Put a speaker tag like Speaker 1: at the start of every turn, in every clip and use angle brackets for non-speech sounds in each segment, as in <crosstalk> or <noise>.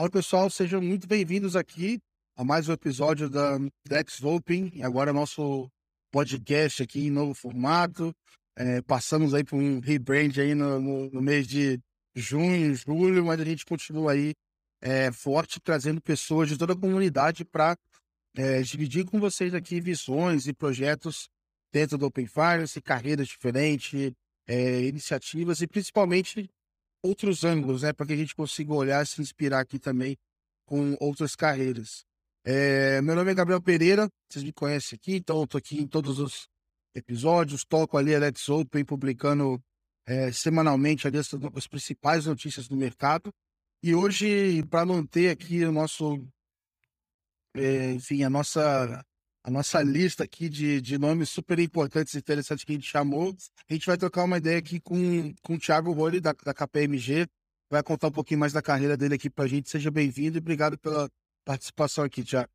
Speaker 1: Olá, pessoal, sejam muito bem-vindos aqui a mais um episódio da Dex Open. Agora nosso podcast aqui em novo formato. É, passamos aí por um rebrand aí no, no, no, mês de junho, julho, mas a gente continua aí é, forte, trazendo pessoas de toda a comunidade para é, dividir com vocês aqui visões e projetos dentro do Open Finance, carreiras diferentes, é, iniciativas e principalmente outros ângulos, né, para que a gente consiga olhar e se inspirar aqui também com outras carreiras. É, meu nome é Gabriel Pereira, vocês me conhecem aqui, então eu estou aqui em todos os episódios, toco ali Alex Open, publicando é, semanalmente ali as, as, principais notícias do mercado. E hoje, para manter aqui o nosso, é, enfim, a nossa nossa lista aqui de, de nomes super importantes e interessantes que a gente chamou. A gente vai trocar uma ideia aqui com, com o Thiago Roli, da, da KPMG. Vai contar um pouquinho mais da carreira dele aqui para a gente. Seja bem-vindo e obrigado pela participação aqui, Thiago.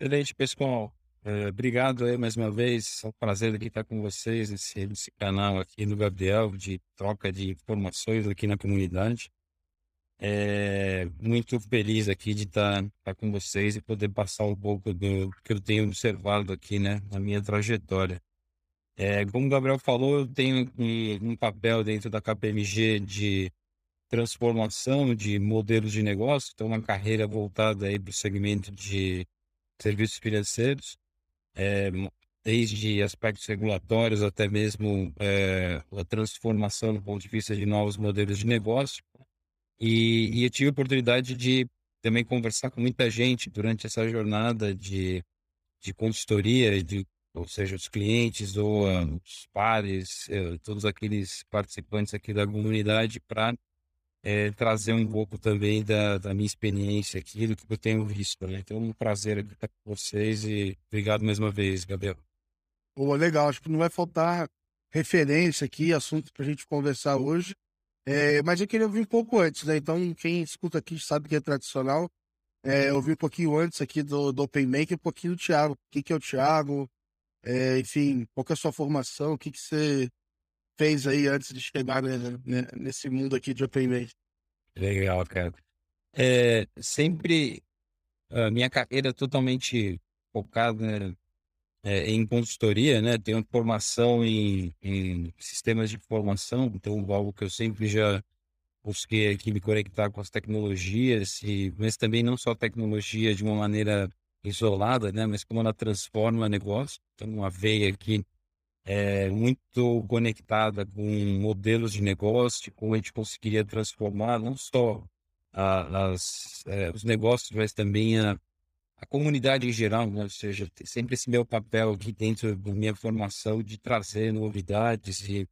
Speaker 2: Excelente, pessoal. É, obrigado aí mais uma vez. É um prazer aqui estar com vocês nesse, nesse canal aqui do Gabriel, de troca de informações aqui na comunidade. É muito feliz aqui de estar, estar com vocês e poder passar um pouco do que eu tenho observado aqui, né, na minha trajetória. É, como o Gabriel falou, eu tenho um, um papel dentro da KPMG de transformação de modelos de negócio, então uma carreira voltada aí para o segmento de serviços financeiros, é, desde aspectos regulatórios até mesmo é, a transformação do ponto de vista de novos modelos de negócio. E, e eu tive a oportunidade de também conversar com muita gente durante essa jornada de, de consultoria, de, ou seja, os clientes ou uh, os pares, uh, todos aqueles participantes aqui da comunidade para é, trazer um pouco também da, da, minha experiência aqui, do que eu tenho visto. Né? Então, um prazer estar com vocês e obrigado mais uma vez, Gabriel.
Speaker 1: Pô, legal, acho que não vai faltar referência aqui, assunto para a gente conversar hoje. É, mas eu queria ouvir um pouco antes, né? Então, quem escuta aqui sabe que é tradicional. É, ouvir um pouquinho antes aqui do, do Open Make, um pouquinho do Thiago. O que, que é o Thiago? É, enfim, qual que é a sua formação? O que, que você fez aí antes de chegar né, né, nesse mundo aqui de Open Make?
Speaker 2: Legal, cara. É, sempre a minha carreira é totalmente focada né, é, em consultoria, né? Tenho formação em, em sistemas de informação, então algo que eu sempre já busquei aqui me conectar com as tecnologias, e, mas também não só tecnologia de uma maneira isolada, né? Mas como ela transforma negócio. Então, uma veia aqui é, muito conectada com modelos de negócio, como a gente conseguiria transformar não só a, as, é, os negócios, mas também a, a comunidade em geral, né? ou seja, sempre esse meu papel aqui dentro da minha formação de trazer novidades e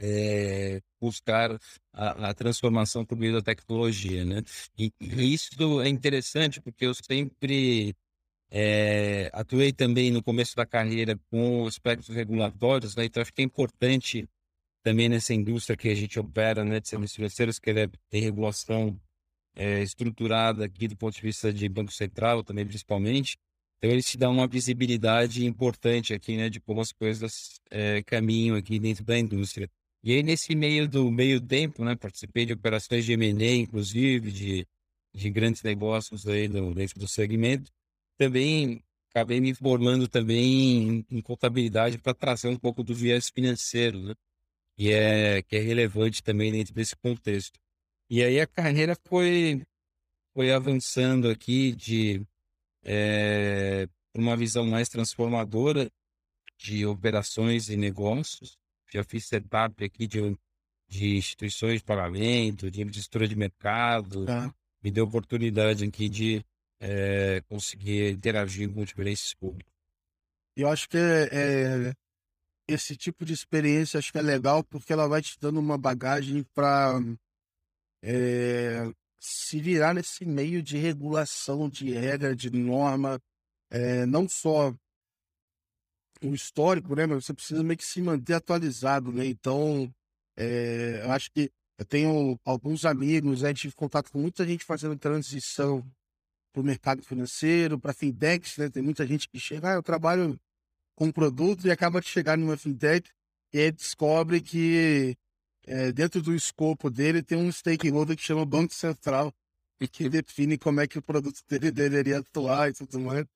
Speaker 2: é, buscar a, a, transformação por meio da tecnologia, né? E, e, isso é interessante porque eu sempre é, atuei também no começo da carreira com aspectos regulatórios, né? Então acho que é importante também nessa indústria que a gente opera, né, de serviços financeiros, que tem regulação é, estruturada aqui do ponto de vista de Banco Central também, principalmente. Então, ele te dá uma visibilidade importante aqui, né, de como as coisas é, caminham aqui dentro da indústria. E aí, nesse meio do meio tempo, né, participei de operações de M&A, inclusive, de, de grandes negócios aí dentro do segmento. Também acabei me formando também em, em contabilidade para trazer um pouco do viés financeiro, né? E é, que é relevante também dentro desse contexto. E aí a carreira foi, foi avançando aqui de é, uma visão mais transformadora de operações e negócios. Já fiz setup aqui de, de instituições de pagamento, de infraestrutura de mercado. Tá. Me deu oportunidade aqui de é, conseguir interagir com diferentes públicos.
Speaker 1: Eu acho que é, é, esse tipo de experiência acho que é legal porque ela vai te dando uma bagagem para é, se virar nesse meio de regulação, de regra, de norma, é, não só o histórico, né, mas você precisa meio que se manter atualizado, né? Então, é, eu acho que eu tenho alguns amigos, né, tive contato com muita gente fazendo transição para o mercado financeiro, para fintechs, né? Tem muita gente que chega, ah, eu trabalho com produto e acaba de chegar numa fintech e aí descobre que é, dentro do escopo dele, tem um stakeholder que chama Banco Central e que define como é que o produto dele deveria atuar e tudo mais.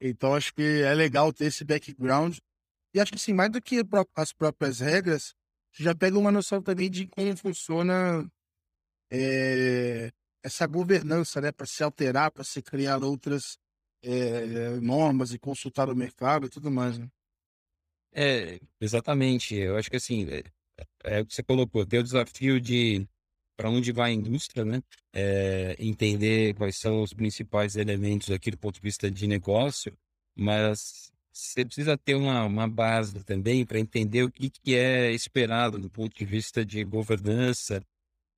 Speaker 1: Então, acho que é legal ter esse background. E acho que, sim, mais do que as próprias regras, você já pega uma noção também de como funciona é, essa governança, né? Para se alterar, para se criar outras é, normas e consultar o mercado e tudo mais, né?
Speaker 2: É, exatamente. Eu acho que assim, é, é o que você colocou, tem o desafio de para onde vai a indústria, né? É, entender quais são os principais elementos aqui do ponto de vista de negócio, mas você precisa ter uma, uma base também para entender o que, que é esperado do ponto de vista de governança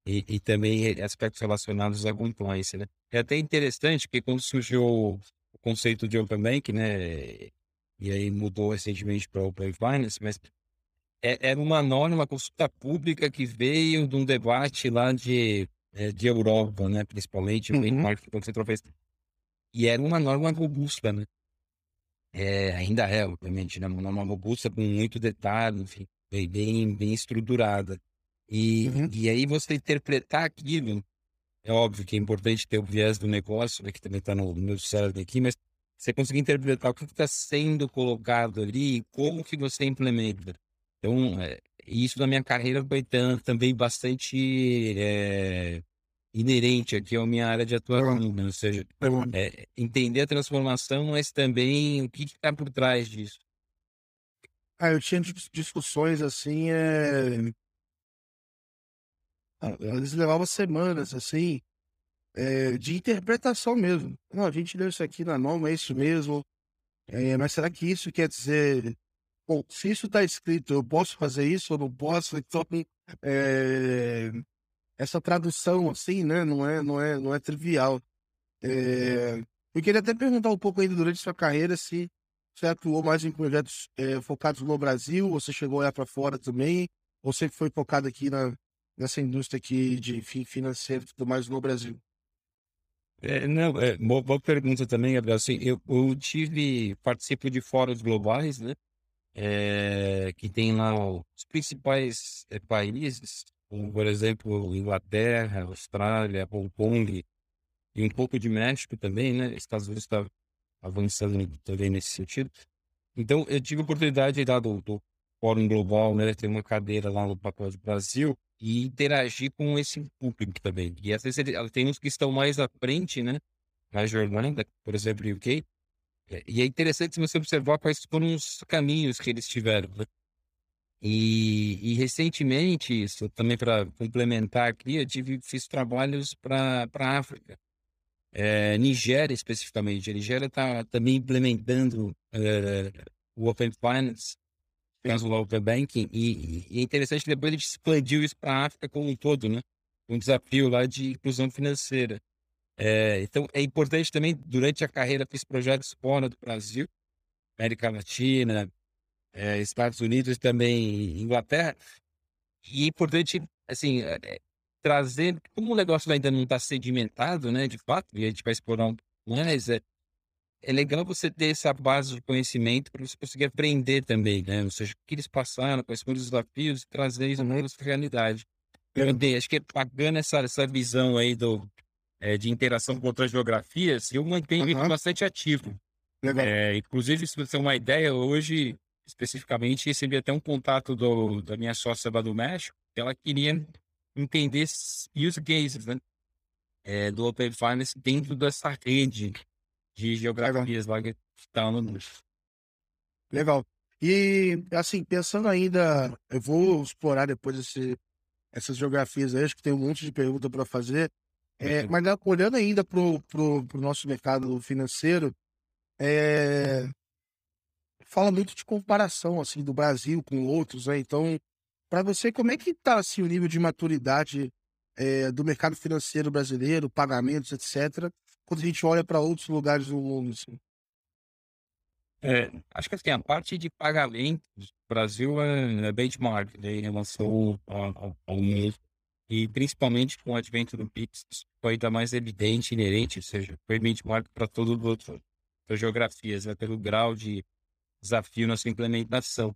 Speaker 2: e, e também aspectos relacionados à compliance, né? É até interessante que quando surgiu o conceito de Open Bank, né? E aí mudou recentemente para Open Finance, mas é, era uma norma, uma consulta pública que veio de um debate lá de, é, de Europa, né? Principalmente, uhum. benchmark que o Central fez. E era uma norma robusta, né? É, ainda é, obviamente, né? Uma norma robusta com muito detalhe, enfim, bem, bem, bem estruturada. E, uhum. e aí você interpretar aquilo, é óbvio que é importante ter o viés do negócio, né, que também está no meu cérebro aqui, mas você conseguir interpretar o que está sendo colocado ali e como que você implementa. Então, é, isso na minha carreira foi também bastante é, inerente aqui à minha área de atuação, né? ou seja, é, entender a transformação, mas também o que está por trás disso.
Speaker 1: Ah, eu tinha discussões assim, é... eles levavam semanas assim, é, de interpretação mesmo. Não, a gente leu isso aqui na norma, é isso mesmo. É, mas será que isso quer dizer bom, se isso está escrito, eu posso fazer isso ou não posso? Então, é, essa tradução, assim, né, não é, não é, não é trivial. É, eu queria até perguntar um pouco ainda durante sua carreira se você atuou mais em projetos é, focados no Brasil, ou você chegou a olhar para fora também, ou sempre foi focado aqui na, nessa indústria aqui de fim financeiro e tudo mais no Brasil?
Speaker 2: É, não, é, boa, boa, pergunta também, Gabriel. Assim, eu, eu tive, participo de fóruns globais, né? É, que tem lá os principais é, países, como, por exemplo, Inglaterra, Austrália, Hong Kong e um pouco de México também, né? Estados Unidos está avançando também nesse sentido. Então, eu tive a oportunidade lá do, do Fórum Global, né? Ter uma cadeira lá no papel do Brasil e interagir com esse público também. E às vezes ele, tem uns que estão mais à frente, né? Na jornada, por exemplo, o UK, e é interessante você observar quais foram os caminhos que eles tiveram. Né? E, e, recentemente, isso também para complementar aqui, eu tive, fiz trabalhos para a África. É, Nigéria, especificamente. A Nigéria está também implementando é, o Open Finance, o Open Banking, e, e, é interessante depois gente expandiu isso para a África como um todo, né? Um desafio lá de inclusão financeira. É, então, é importante também, durante a carreira, fiz projetos fora do Brasil, América Latina, é, Estados Unidos também, Inglaterra. E é importante, assim, é, trazer, como o negócio ainda não está sedimentado, né, de fato, e a gente vai explorar um mais, é, é legal você ter essa base de conhecimento para você conseguir aprender também, né? Ou seja, o que eles passaram, quais foram os desafios, e trazer isso na nossa realidade. Eu, acho que é bacana essa, essa visão aí do, é, de interação com outras geografias, eu mantenho uhum. isso bastante ativo. É, inclusive, se você tem uma ideia, hoje, especificamente, recebi até um contato do, da minha sócia lá do México, que ela queria entender use cases né? É, do Open Finance dentro dessa rede de geografias Legal. lá que está no
Speaker 1: Legal. E, assim, pensando ainda, eu vou explorar depois esse, essas geografias aí, acho que tem um monte de pergunta para fazer. É, mas olhando ainda para o nosso mercado financeiro, é, fala muito de comparação assim do Brasil com outros, né? Então, para você, como é que está assim, o nível de maturidade é, do mercado financeiro brasileiro, pagamentos, etc., quando a gente olha para outros lugares do mundo? Assim?
Speaker 2: É, acho que assim, a parte de pagamentos, o Brasil é, é benchmark né, em relação ao, ao mundo e principalmente com o advento do Pix, foi ainda mais evidente, inerente, ou seja, permite marco para todas as outras geografias, né, pelo grau de desafio na sua implementação.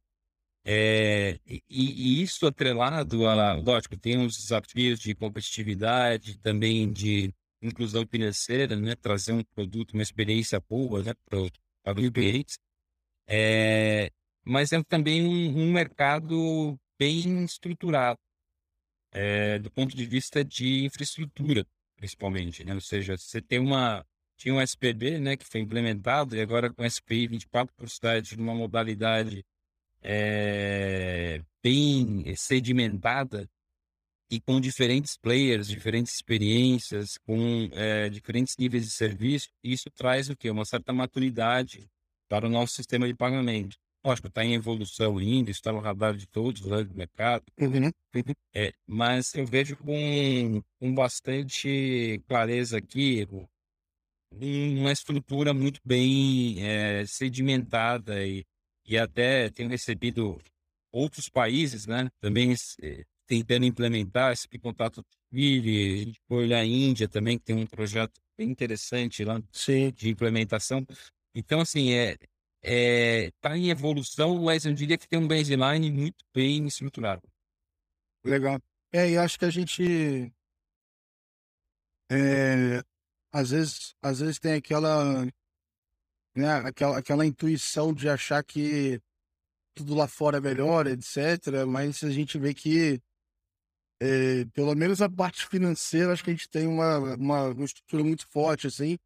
Speaker 2: É, e, e isso atrelado a, lógico, tem uns desafios de competitividade, também de inclusão financeira, né? Trazer um produto, uma experiência boa, né? Para os clientes. É, mas é também um, um mercado bem estruturado, é, do ponto de vista de infraestrutura, principalmente, né? Ou seja, você tem uma tinha um SPB, né, que foi implementado, e agora com SPI 24 por cidade, numa modalidade é, bem sedimentada e com diferentes players, diferentes experiências, com é, diferentes níveis de serviço, isso traz o quê? Uma certa maturidade para o nosso sistema de pagamento. Lógico, está em evolução ainda, está no radar de todos né, do mercado,
Speaker 1: uhum.
Speaker 2: é, mas eu vejo com, com bastante clareza aqui uma estrutura muito bem é, sedimentada e, e até tenho recebido outros países, né, também é, tentando implementar esse contato Chile, a gente foi olhar a Índia também, que tem um projeto bem interessante lá
Speaker 1: Sim.
Speaker 2: de implementação. Então, assim, é, é, tá em evolução, mas eu diria que tem um baseline muito bem estruturado.
Speaker 1: Legal. É, e acho que a gente é, às vezes, às vezes tem aquela, né, aquela, aquela intuição de achar que tudo lá fora é melhor, etc. Mas a gente vê que, é, pelo menos a parte financeira, acho que a gente tem uma, uma, uma estrutura muito forte, assim.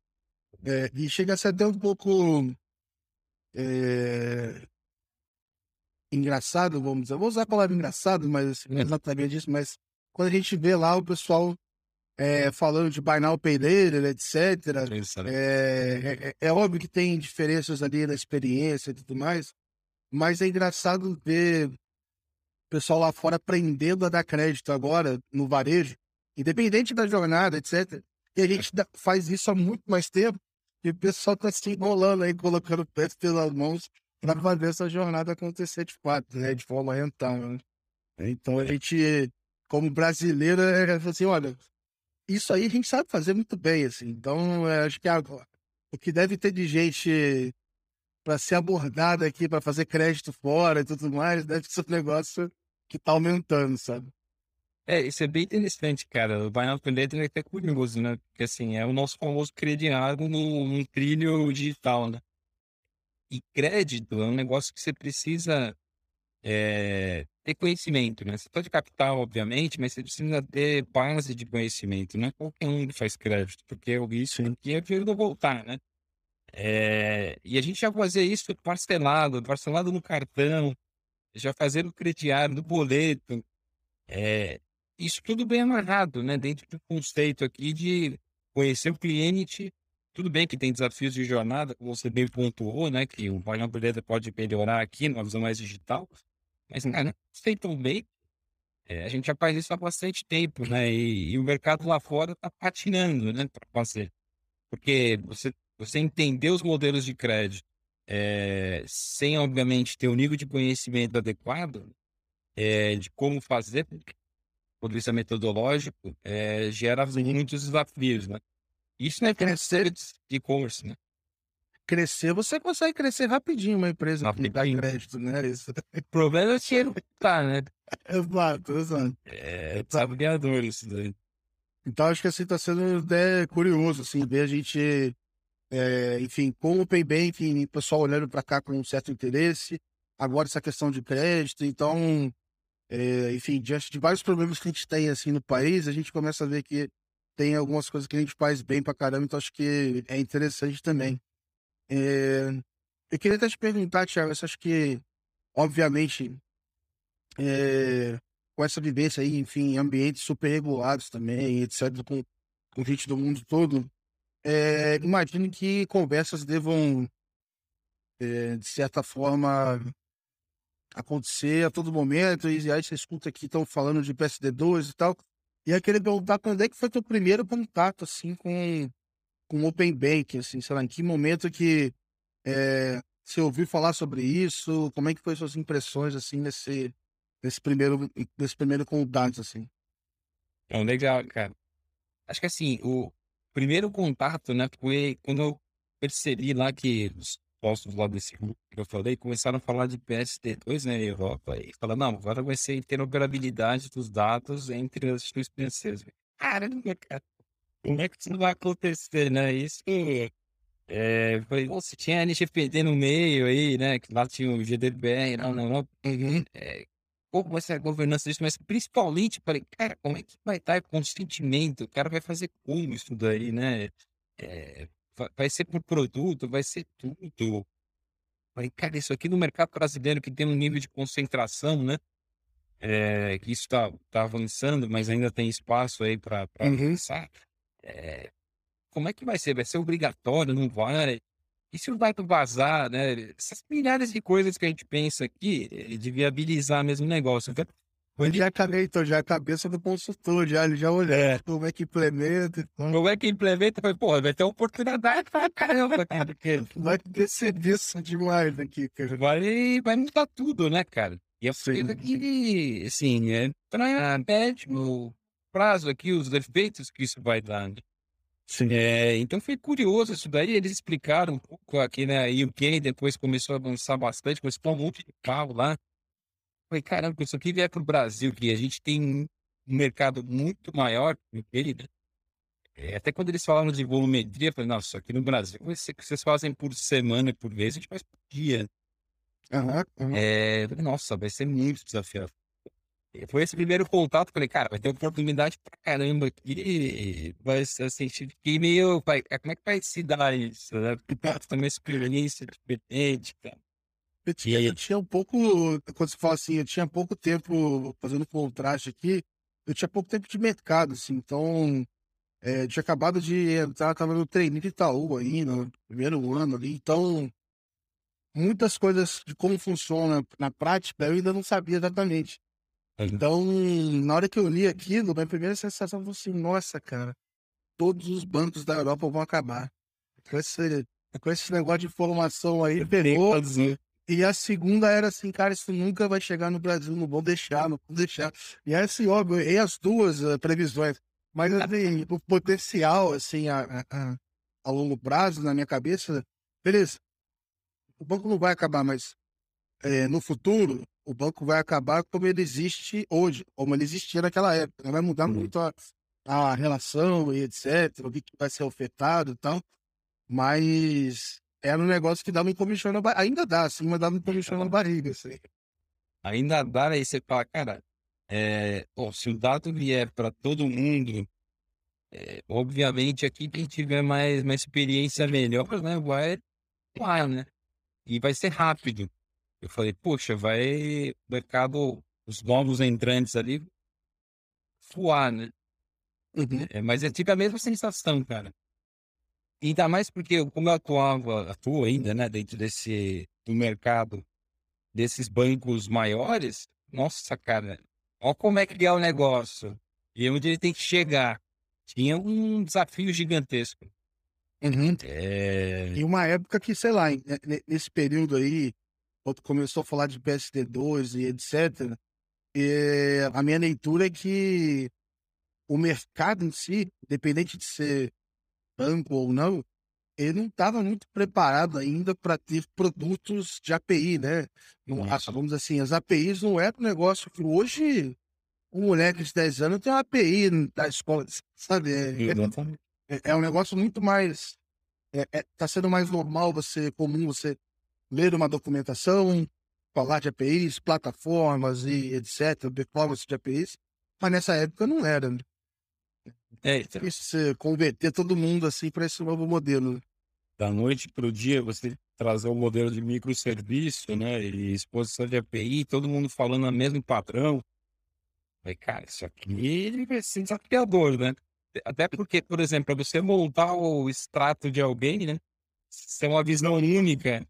Speaker 1: É, e chega a ser até um pouco é, engraçado, vamos dizer. vou usar a palavra engraçado, mas assim, não é exatamente isso, mas quando a gente vê lá o pessoal é, falando de Pay Later, etc. É, é, é, óbvio que tem diferenças ali na experiência e tudo mais, mas é engraçado ver o pessoal lá fora aprendendo a dar crédito agora no varejo, independente da jornada, etc. E a gente faz isso há muito mais tempo e o pessoal está se enrolando aí, colocando pés pelas mãos para fazer essa jornada acontecer de fato, né? De forma rentável. Né? Então a gente, como brasileiro, é assim, olha, isso aí a gente sabe fazer muito bem, assim. Então, é, acho que agora, o que deve ter de gente para ser abordada aqui, para fazer crédito fora e tudo mais, deve ser um negócio que está aumentando, sabe?
Speaker 2: É, isso é bem interessante, cara. O Buy Now Pay Later é até curioso, né? Porque, assim, é o nosso famoso crediário num, num trilho digital, né? E crédito é um negócio que você precisa é, ter conhecimento, né? Você pode capital, obviamente, mas você precisa ter base de conhecimento, não é qualquer um que faz crédito, porque o risco aqui é ver não voltar, né? É, e a gente já fazia isso parcelado, parcelado no cartão, já fazendo crediário, no boleto, é, isso tudo bem amarrado, né? Dentro do conceito aqui de conhecer o cliente. Tudo bem que tem desafios de jornada, como você bem pontuou, né? Que o Buy pode melhorar aqui numa visão mais digital. Mas, cara, feito bem, é, a gente já faz isso há bastante tempo, né? E, e o mercado lá fora está patinando, né? Para fazer. Porque você, você entender os modelos de crédito é, sem, obviamente, ter o um nível de conhecimento adequado é, de como fazer, ponto de vista metodológico, é, gera muitos desafios, né? Isso não é crescer de e-commerce, né?
Speaker 1: Crescer, você consegue crescer rapidinho uma empresa
Speaker 2: rapidinho.
Speaker 1: que dá crédito, né? Isso.
Speaker 2: O problema é o dinheiro tá, né? <laughs>
Speaker 1: exato, exato.
Speaker 2: É, desafiador isso daí.
Speaker 1: Então, acho que assim está sendo até curioso, assim, ver a gente, é, enfim, com o Banking, o pessoal olhando para cá com um certo interesse, agora essa questão de crédito, então é, enfim, diante de vários problemas que a gente tem assim no país, a gente começa a ver que tem algumas coisas que a gente faz bem pra caramba, então acho que é interessante também. É, eu queria até te perguntar, Thiago, você acha que, obviamente, é, com essa vivência aí, enfim, em ambientes super regulados também, etc., com, com gente do mundo todo, é, imagino que conversas devam, é, de certa forma, acontecer a todo momento, e aí você escuta aqui, estão falando de PSD2 e tal. E aí queria perguntar quando é que foi teu primeiro contato, assim, com, com Open Bank, assim, sei lá, em que momento que é, você ouviu falar sobre isso, como é que foi suas impressões, assim, nesse, nesse primeiro, nesse primeiro contato, assim?
Speaker 2: É legal, cara. Acho que assim, o primeiro contato, né, foi quando eu percebi lá que postos lá desse grupo que eu falei, começaram a falar de PSD2 na né, Europa e falaram, não, agora vai ser interoperabilidade dos dados entre as instituições francesas. Caramba, cara, como é que isso vai acontecer, né? Isso é, foi, se tinha LGPD no meio aí, né? Que lá tinha o GDPR, não, não, não. Uhum. É, como vai ser a governança disso? Mas principalmente, falei, cara, como é que vai estar o consentimento? O cara vai fazer como isso daí, né? É, vai ser por produto, vai ser tudo. Falei, cara, isso aqui no mercado brasileiro que tem um nível de concentração, né? É, que isso está tá avançando, mas ainda tem espaço aí para uhum. avançar. É, como é que vai ser? Vai ser obrigatório? Não vai? E se o dado vazar, né? Essas milhares de coisas que a gente pensa aqui eh, de viabilizar mesmo o negócio.
Speaker 1: Eu já acabei, então, já a cabeça do consultor, já, ele já olhou é. como é que implementa.
Speaker 2: Como é que implementa? Pô, vai ter oportunidade pra caramba, cara.
Speaker 1: Vai ter serviço demais aqui, cara.
Speaker 2: Vai, vai mudar tudo, né, cara? E a coisa que, assim, é pra médio prazo aqui, os efeitos que isso vai dar, né? Sim. É, então foi curioso isso daí, eles explicaram um pouco aqui, né, a UK depois começou a avançar bastante, começou a um monte de carro lá. Falei, caramba, isso aqui vier para o Brasil, que a gente tem um mercado muito maior que ele, né? É, até quando eles falaram de volumetria, eu falei, nossa, aqui no Brasil, vocês fazem por semana, por vez, a gente faz por dia. Uhum, uhum. É, nossa, vai ser muito desafiador. Foi esse primeiro contato, falei, cara, vai ter oportunidade pra caramba aqui, vai ser assim, fiquei meio, vai, é, como é que vai se dar isso, né? <laughs> Porque uma experiência diferente, cara.
Speaker 1: Eu tinha, eu tinha um pouco, quando você fala assim, eu tinha pouco tempo fazendo contraste aqui, eu tinha pouco tempo de mercado, assim, então, é, tinha acabado de entrar, tava no treininho de Itaú ainda, no primeiro ano ali, então, muitas coisas de como funciona na prática, eu ainda não sabia exatamente. Então, na hora que eu li aquilo, minha primeira sensação foi assim, nossa, cara, todos os bancos da Europa vão acabar. Com esse, com esse negócio de informação aí, pegou. E a segunda era assim, cara, isso nunca vai chegar no Brasil, não vou deixar, não vou deixar. E aí, assim, óbvio, e as duas uh, previsões. Mas, assim, o potencial, assim, a, a, a, longo prazo, na minha cabeça, beleza, o banco não vai acabar, mas é, no futuro, o banco vai acabar como ele existe hoje, como ele existia naquela época. Não vai mudar uhum. muito a, a relação e etc, o que vai ser ofertado e tal. Mas era um negócio que dava uma encomichão na barriga. Ainda dá, assim, mas dava uma encomichão na barriga, assim.
Speaker 2: Ainda dá, aí você fala, cara, é, bom, se o dado vier para todo mundo, é, obviamente aqui quem tiver mais uma experiência melhor, né, vai, vai, né? E vai ser rápido. Eu falei, poxa, vai o mercado, os novos entrantes ali, voar, né? Uhum. É, mas eu tive a mesma sensação, cara. Ainda mais porque, como eu atuava, atuo ainda, né, dentro desse, do mercado desses bancos maiores, nossa, cara, olha como é que é o negócio e onde ele tem que chegar. Tinha um desafio gigantesco.
Speaker 1: Uhum. É... E uma época que, sei lá, nesse período aí, quando começou a falar de PSD2 e etc., e a minha leitura é que o mercado em si, independente de ser banco ou não, ele não estava muito preparado ainda para ter produtos de API, né? Não, vamos dizer assim, as APIs não é um negócio que hoje um moleque de 10 anos tem uma API da escola, sabe? É, é, é um negócio muito mais. Está é, é, sendo mais normal você, comum você ler uma documentação, falar de APIs, plataformas e etc., performance de APIs, mas nessa época não era. Né? É, então. Isso, converter todo mundo assim para esse novo modelo. Né?
Speaker 2: Da noite para o dia, você trazer o um modelo de microserviço, né? E exposição de API, todo mundo falando o mesmo padrão. Aí, cara, isso aqui vai ser desafiador, né? Até porque, por exemplo, para você montar o extrato de alguém, né? Isso é uma visão única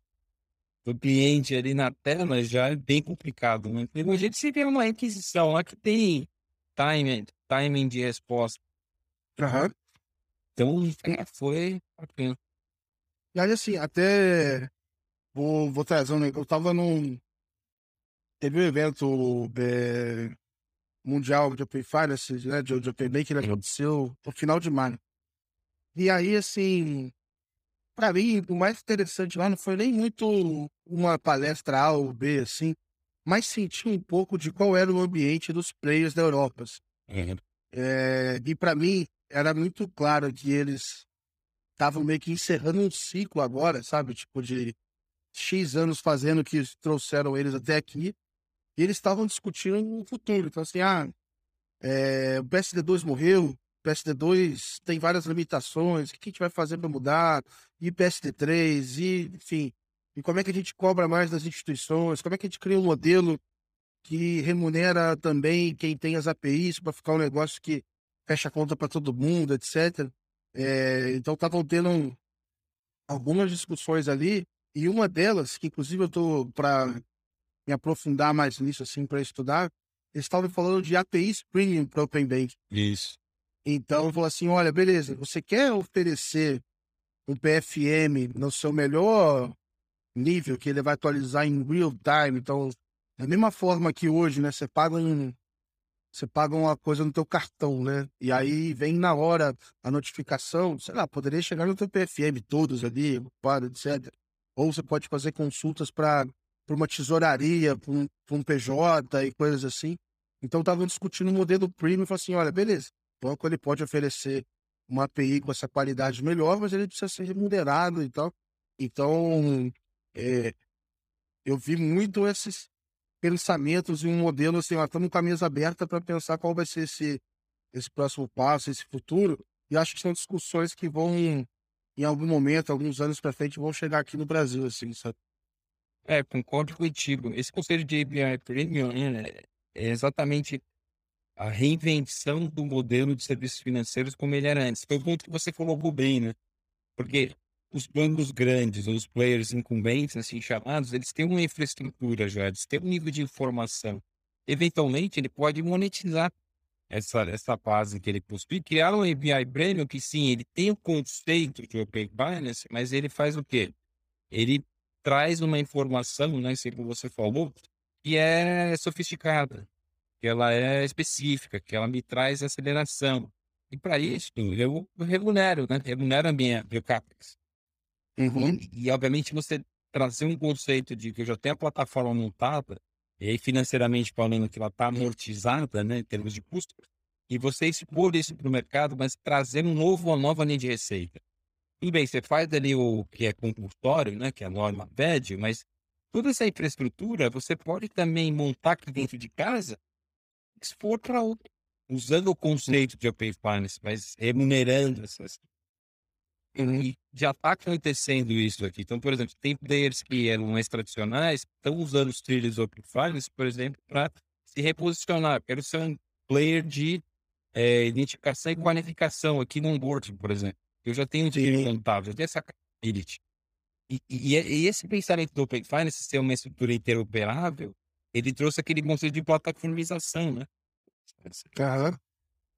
Speaker 2: do cliente ali na tela já é bem complicado. Né? Imagina se vier uma requisição lá que tem timing, timing de resposta. Uhum. Então, é, foi
Speaker 1: E aí, assim, até vou, vou trazer um Eu tava num. Teve um evento é, mundial de Open Finance, né, de, de Open Bank, que aconteceu no final de maio. E aí, assim, para mim, o mais interessante lá não foi nem muito uma palestra A ou B, assim, mas senti um pouco de qual era o ambiente dos players da Europa.
Speaker 2: Uhum.
Speaker 1: É, e para mim, era muito claro que eles estavam meio que encerrando um ciclo agora, sabe? Tipo, de X anos fazendo que trouxeram eles até aqui. E eles estavam discutindo o futuro. Então, assim, ah, é, o PSD2 morreu, o PSD2 tem várias limitações, o que a gente vai fazer para mudar? E PSD3, e, enfim, e como é que a gente cobra mais das instituições? Como é que a gente cria um modelo que remunera também quem tem as APIs para ficar um negócio que fecha a conta para todo mundo, etc. É, então estavam tendo algumas discussões ali, e uma delas, que inclusive eu estou para me aprofundar mais nisso, assim, para estudar, eles estavam falando de APIs Premium para Open Bank.
Speaker 2: Isso.
Speaker 1: Então, falou assim: olha, beleza, você quer oferecer um PFM no seu melhor nível, que ele vai atualizar em real time. Então, da mesma forma que hoje, né, você paga um, você paga uma coisa no teu cartão, né? E aí vem na hora a notificação, sei lá, poderia chegar no teu PFM todos ali, para, etc. Ou você pode fazer consultas para uma tesouraria, para um, um, PJ e coisas assim. Então estavam discutindo o modelo premium e falou assim, olha, beleza, o banco ele pode oferecer uma API com essa qualidade melhor, mas ele precisa ser remunerado e tal. Então, é, eu vi muito esses pensamentos e um modelo assim, ó, estamos com a mesa aberta para pensar qual vai ser esse, esse próximo passo, esse futuro. E acho que são discussões que vão, em algum momento, alguns anos para frente, vão chegar aqui no Brasil, assim, sabe?
Speaker 2: É, concordo contigo. Esse conselho de API Premium né, é exatamente a reinvenção do modelo de serviços financeiros como ele era antes. Foi o ponto que você colocou bem, né? Porque os bancos grandes, os players incumbentes, assim chamados, eles têm uma infraestrutura já, eles têm um nível de informação. Eventualmente, ele pode monetizar essa, essa base que ele possui, criar um API Premium que sim, ele tem o conceito de Open Finance, mas ele faz o quê? Ele traz uma informação, né, como você falou, que é sofisticada, que ela é específica, que ela me traz aceleração. E para isso, eu remunero, né? Remunero a minha, meu CAPEX.
Speaker 1: Uhum.
Speaker 2: E, e, obviamente, você trazer um conceito de que eu já tenho a plataforma montada, e aí financeiramente falando que ela está amortizada, né, em termos de custo, e você expor isso para o mercado, mas trazer um novo, uma nova linha de receita. E bem, você faz ali o que é compulsório, né, que é a norma pede, mas toda essa infraestrutura você pode também montar aqui dentro de casa, expor para outro, usando o conceito de Open Finance, mas remunerando essas já está acontecendo isso aqui. Então, por exemplo, tem players que eram mais tradicionais, estão usando os trilhos Open Finance, por exemplo, para se reposicionar. Quero ser um player de é, identificação e qualificação aqui no onboarding, por exemplo. Eu já tenho dinheiro contábil, já tenho essa capability. E, e, e, esse pensamento do Open Finance ser uma estrutura interoperável, ele trouxe aquele conceito de plataformização, né?
Speaker 1: Aham.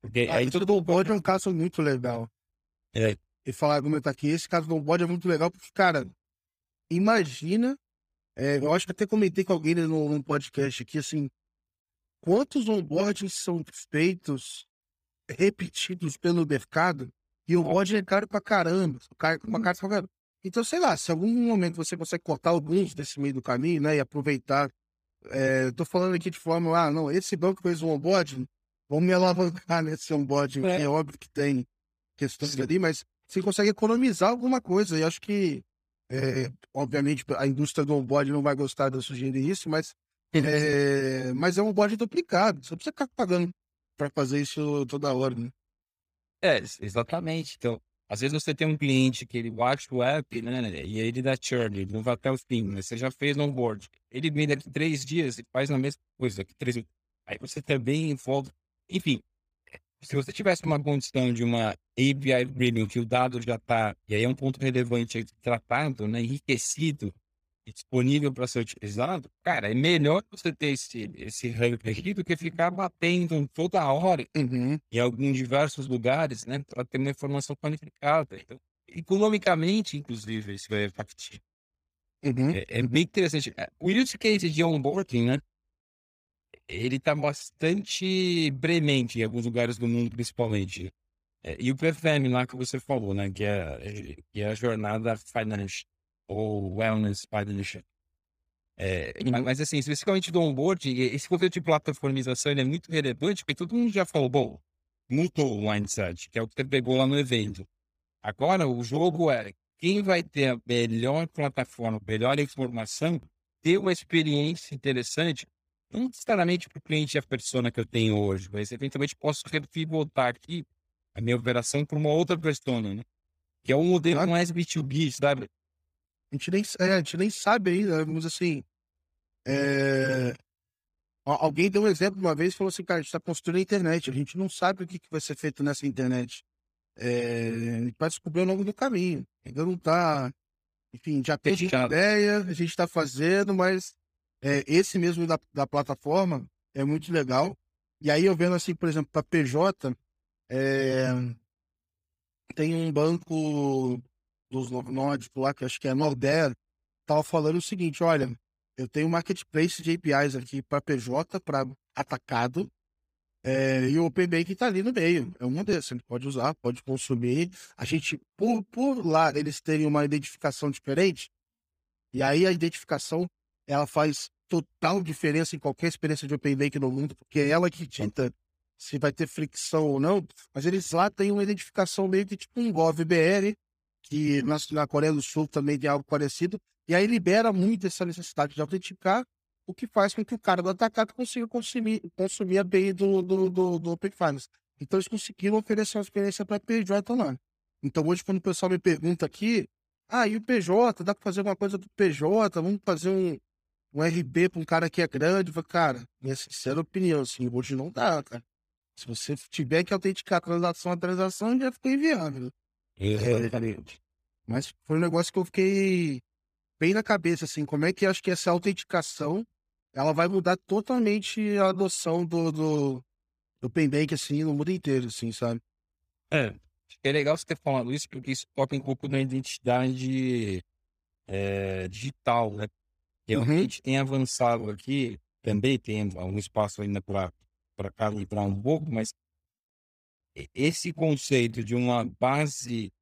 Speaker 1: Porque ah, aí todo mundo é um caso muito legal.
Speaker 2: É,
Speaker 1: e falar, argumentar aqui. Esse caso do onboard é muito legal, porque, cara, imagina. É, eu acho que até comentei com alguém no, no podcast aqui, assim, quantos onboards são feitos, repetidos pelo mercado, e o onboard é caro pra caramba. Caro, uma cara, cara. Então, sei lá, se algum momento você consegue cortar alguns desse meio do caminho, né, e aproveitar. É, tô falando aqui de forma, ah, não, esse banco fez um onboard, vamos me alavancar <laughs> nesse onboard, é. que é óbvio que tem questões ali, mas você consegue economizar alguma coisa. E acho que, é, obviamente, a indústria do onboard não vai gostar de eu sugerir isso, mas é, mas é um onboard duplicado. Você precisa ficar pagando para fazer isso toda hora, né?
Speaker 2: É, exatamente. Então, às vezes você tem um cliente que ele baixa o app, né, e ele dá churn, ele não vai até o fim, mas você já fez no onboard. Ele vem daqui três dias e faz a mesma coisa, daqui três Aí você também envolve. Enfim, se você tivesse uma condição de uma API Reading, que o dado já está, e aí é um ponto relevante, tratado, né, enriquecido disponível para ser utilizado, cara, é melhor você ter esse, esse hub aqui do que ficar batendo toda hora
Speaker 1: uhum.
Speaker 2: em alguns diversos lugares, né, para ter uma informação qualificada. Então, economicamente, inclusive, isso é factível.
Speaker 1: Uhum.
Speaker 2: É, é, bem interessante. O use case de onboarding, né? Ele está bastante bremente em alguns lugares do mundo, principalmente. É, e o PFM lá que você falou, né? Que é, que é a jornada financial ou wellness financial. É, mas, mas, assim, especificamente do onboard, esse conceito de plataformização é muito relevante, porque todo mundo já falou, bom, mudou o mindset, que é o que você pegou lá no evento. Agora, o jogo é quem vai ter a melhor plataforma, a melhor informação, ter uma experiência interessante, não necessariamente para o cliente e a persona que eu tenho hoje, mas eventualmente posso voltar aqui a minha operação para uma outra persona, né? Que é um modelo mais B2B, sabe?
Speaker 1: A gente nem, é, a gente nem sabe ainda, vamos assim. É... Alguém deu um exemplo uma vez e falou assim, cara, a gente está construindo a internet, a gente não sabe o que, que vai ser feito nessa internet. É... A gente vai descobrir ao longo do caminho. Ainda não está. Enfim, já tem ideia, a gente está fazendo, mas é, esse mesmo da, da plataforma é muito legal. E aí eu vendo assim, por exemplo, para PJ, é, tem um banco dos nórdicos lá, que acho que é Norder, estava falando o seguinte: olha, eu tenho um marketplace de APIs aqui para PJ, para atacado, é, e o Open Bank está ali no meio. É uma dessas. Ele pode usar, pode consumir. A gente, por, por lá, eles terem uma identificação diferente, e aí a identificação ela faz total diferença em qualquer experiência de Open Bank no mundo, porque é ela que dita se vai ter fricção ou não. Mas eles lá têm uma identificação meio que tipo um GovBR, que na, na Coreia do Sul também tem algo parecido, e aí libera muito essa necessidade de autenticar o que faz com que o cara do atacado consiga consumir, consumir a API do, do, do, do Open Finance. Então, eles conseguiram oferecer uma experiência para PJ lá. Então, hoje, quando o pessoal me pergunta aqui, ah, e o PJ, dá para fazer alguma coisa do PJ, vamos fazer um, um RB para um cara que é grande? Cara, minha sincera opinião, assim, hoje não dá, cara. Se você tiver que autenticar a transação a transação, já fica inviável. Mas foi um negócio que eu fiquei bem na cabeça, assim, como é que acho que essa autenticação ela vai mudar totalmente a adoção do, do, do Paybank, assim, no mundo inteiro, assim, sabe?
Speaker 2: É, é legal você ter falado isso, porque isso toca um pouco na identidade é, digital, né? Uhum. a gente tem avançado aqui, também tem um espaço ainda para calibrar um pouco, mas esse conceito de uma base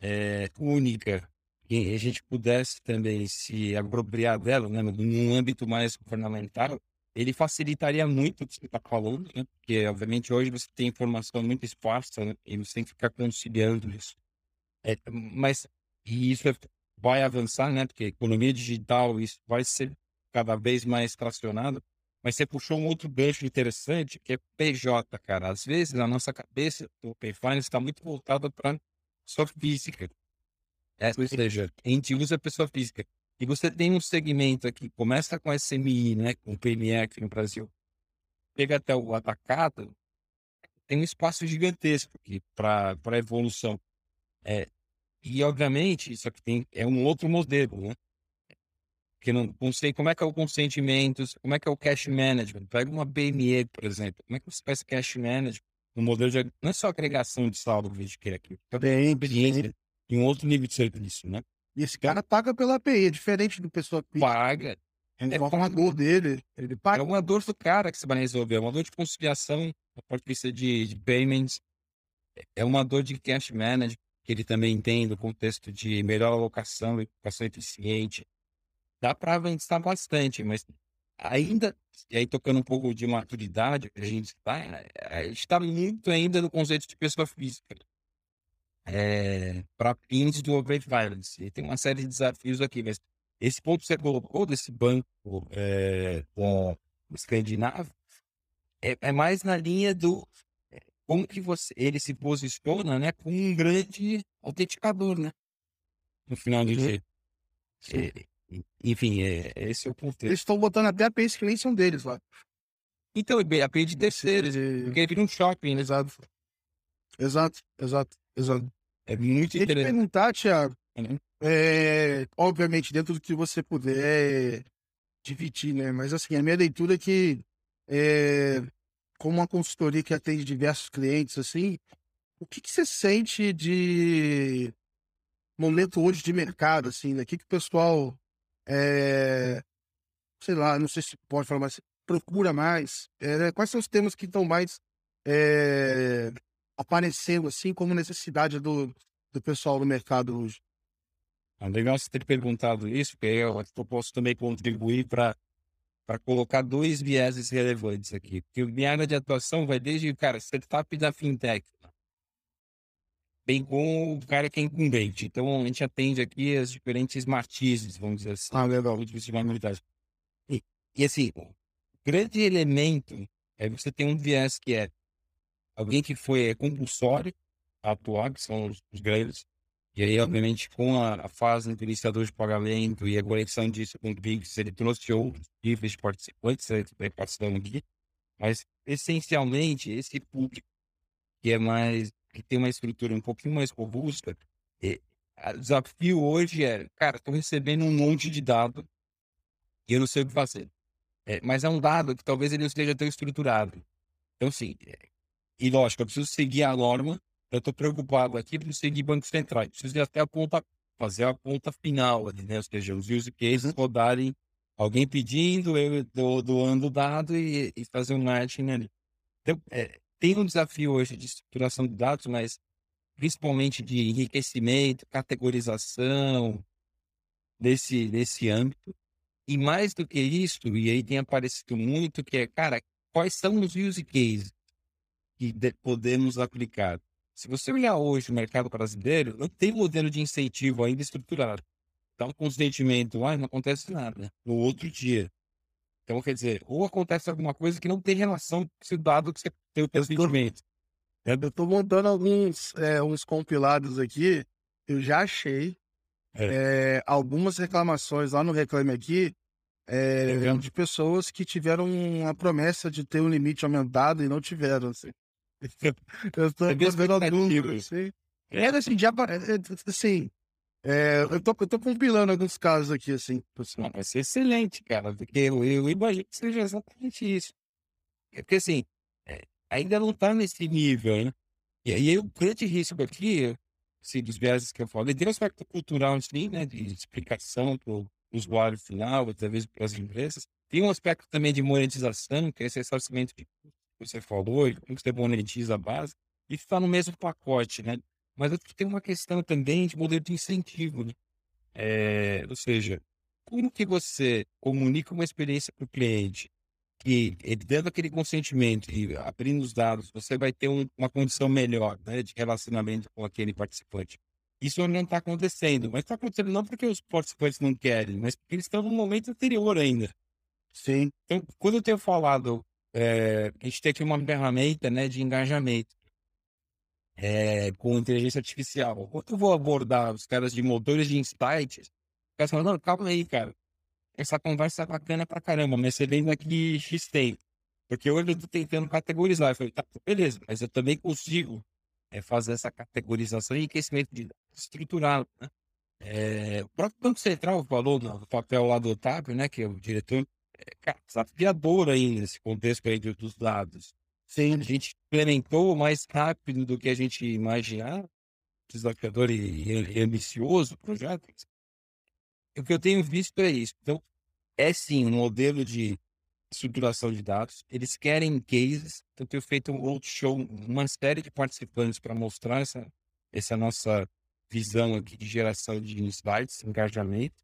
Speaker 2: é, única que a gente pudesse também se apropriar dela, né, num âmbito mais governamental, ele facilitaria muito o que você está falando, né? Porque, obviamente, hoje você tem informação muito esparsa, né? E você tem que ficar conciliando isso. É, mas, e isso é, vai avançar, né? Porque economia digital, isso vai ser cada vez mais tracionado. Mas você puxou um outro gancho interessante, que é PJ, cara. Às vezes, a nossa cabeça, o Open Finance está muito voltada para só física. É, ou seja, a gente usa a pessoa física. E você tem um segmento aqui, começa com SMI, né, com PME aqui no Brasil, chega até o atacado, tem um espaço gigantesco aqui para evolução. É, e, obviamente, isso aqui tem, é um outro modelo, né? Que não, não sei como é que é o consentimento, como é que é o cash management. Pega uma BME, por exemplo. Como é que você faz cash management? No modelo de. Não é só agregação de saldo que a gente quer aqui.
Speaker 1: Tem experiência
Speaker 2: em outro nível de serviço, né?
Speaker 1: E esse cara paga pela API, é diferente do pessoa
Speaker 2: que paga.
Speaker 1: É, é uma dor dele. Ele paga.
Speaker 2: É uma dor do cara que você vai resolver. É uma dor de conciliação, de vista de, de payments. É uma dor de cash management, que ele também tem do contexto de melhor alocação, alocação eficiente. Dá para avançar bastante, mas ainda, e aí tocando um pouco de maturidade, a gente está a gente está muito ainda no conceito de pessoa física é, para fins do Open. E tem uma série de desafios aqui, mas esse ponto que você colocou desse banco é, com escandinavo é, é, mais na linha do é, como que você, ele se posiciona né, como um grande autenticador, né? No final do dia. É, enfim, é, esse é o ponto.
Speaker 1: Eles estão botando até a Pace que nem são deles lá.
Speaker 2: Então, a Pace de terceiros, porque ele vira um shopping, né?
Speaker 1: Exato. Exato, exato, exato.
Speaker 2: É muito
Speaker 1: interessante. te perguntar, Thiago, uhum. é, obviamente, dentro do que você puder dividir, né? Mas assim, a minha leitura é que, é, como uma consultoria que atende diversos clientes, assim, o que, que você sente de momento hoje de mercado, assim, né? O que, que o pessoal, é, sei lá, não sei se pode falar, mas procura mais? É, quais são os temas que estão mais é, aparecendo assim como necessidade do, do pessoal do mercado hoje?
Speaker 2: É legal você ter perguntado isso, porque eu, eu posso também contribuir para para colocar dois vieses relevantes aqui. Porque minha área de atuação vai desde, cara, startup da fintech, bem com o cara que é incumbente. Então, a gente atende aqui as diferentes matizes, vamos dizer assim.
Speaker 1: Ah, legal.
Speaker 2: E, e assim, o grande elemento é você ter um viés que é alguém que foi é, compulsório a atuar, que são os, os grandes, e aí, obviamente, com a, a fase do iniciador de pagamento e a conexão disso com o Biggs, ele trouxe outros níveis de participantes, vai passando aqui, mas essencialmente esse público que é mais, que tem uma estrutura um pouquinho mais robusta, e, o desafio hoje é, cara, estou recebendo um monte de dado e eu não sei o que fazer. É, mas é um dado que talvez ele não esteja tão estruturado. Então, sim, é, e lógico, eu preciso seguir a norma eu estou preocupado aqui para seguir bancos centrais. Preciso ir até a ponta, fazer a ponta final ali, né? Ou seja, os use cases uhum. rodarem alguém pedindo, eu do, doando dado e, e fazer um matching ali. Então, é, tem um desafio hoje de estruturação de dados, mas principalmente de enriquecimento, categorização desse, desse âmbito. E mais do que isso, e aí tem aparecido muito, que é, cara, quais são os use cases que podemos aplicar? Se você olhar hoje o mercado brasileiro, não tem modelo de incentivo ainda estruturado. Então, com o sentimento, ah, não acontece nada, no outro dia. Então, quer dizer, ou acontece alguma coisa que não tem relação com esse dado que você tem o teu sentimento.
Speaker 1: Eu estou montando alguns é, uns compilados aqui, eu já achei é. É, algumas reclamações lá no Reclame Aqui é, de pessoas que tiveram a promessa de ter um limite aumentado e não tiveram. Assim. <laughs> eu estou fazendo alguns, assim. É, assim, já, assim, é, eu, tô, eu tô compilando alguns casos aqui, assim.
Speaker 2: Não, vai ser excelente, cara, porque eu, eu imagino que seja exatamente isso. É porque, assim, é, ainda não está nesse nível, né? E aí o grande risco aqui, assim, dos viagens que eu falei, tem um aspecto cultural, assim, né, de explicação para o usuário final, talvez para as empresas. Tem um aspecto também de monetização, que é esse ressarcimento de você falou, como você monetiza a base, isso está no mesmo pacote, né? Mas tem uma questão também de modelo de incentivo, né? É, ou seja, como que você comunica uma experiência para o cliente que ele dando aquele consentimento e abrindo os dados, você vai ter um, uma condição melhor né, de relacionamento com aquele participante. Isso não está acontecendo, mas está acontecendo não porque os participantes não querem, mas porque eles estão no momento anterior ainda.
Speaker 1: Sim.
Speaker 2: Então, quando eu tenho falado é, a gente tem aqui uma ferramenta né, de engajamento é, com inteligência artificial. Quando eu vou abordar os caras de motores de insights, os caras falam, não, calma aí, cara. Essa conversa é bacana pra caramba, mas você vem daqui X tempo. Porque hoje eu tô tentando categorizar. Eu falei, tá, beleza, mas eu também consigo é, fazer essa categorização e enriquecimento de estruturado. Né? É, o próprio Banco Central falou no papel lá do Otávio, né, que é o diretor, é, desafiador aí nesse contexto aí dos dados. Sim. A gente implementou mais rápido do que a gente imaginava, desafiador e, e ambicioso o projeto. O que eu tenho visto é isso. Então, é sim um modelo de estruturação de dados. Eles querem cases. Então, eu tenho feito um roadshow, uma série de participantes para mostrar essa, essa nossa visão aqui de geração de insights, engajamento.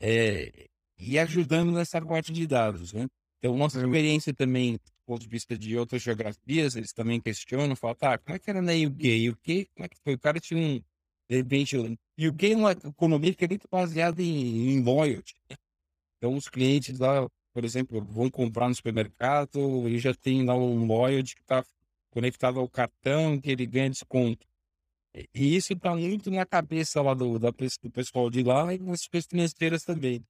Speaker 2: É, e ajudando nessa parte de dados, né? Então, nossa uhum. experiência também, do ponto de vista de outras geografias, eles também questionam, falam, tá, como é que era na UK? UK, como é que foi? O cara tinha um, de repente, UK é uma economia que é muito baseada em, em loyalty. Então, os clientes lá, por exemplo, vão comprar no supermercado e já tem lá um loyalty que está conectado ao cartão, que ele ganha desconto. E isso está muito na cabeça lá do, da, do pessoal de lá e nas financeiras também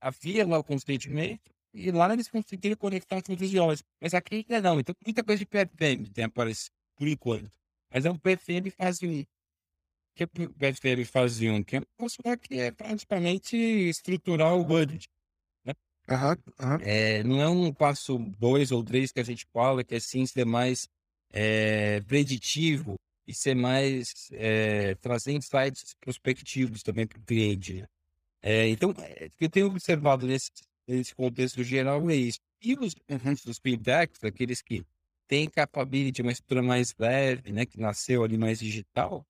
Speaker 2: havia lá o consentimento e lá eles conseguiram conectar com os idiomas. Mas aqui ainda não. Então, muita coisa de PFM tem aparecido, por enquanto. Mas é um PFM fase 1. O que o PFM fase 1? Que é que é praticamente estruturar o budget. Né?
Speaker 1: Uhum, uhum.
Speaker 2: É, não é um passo 2 ou 3 que a gente fala, que é sim ser mais é, preditivo e ser mais é, trazer insights prospectivos também para o cliente. Né? É, então, é, o que eu tenho observado nesse, nesse contexto geral é isso. E os, uhum. os fintechs, aqueles que tem capability, uma estrutura mais leve, né, que nasceu ali mais digital,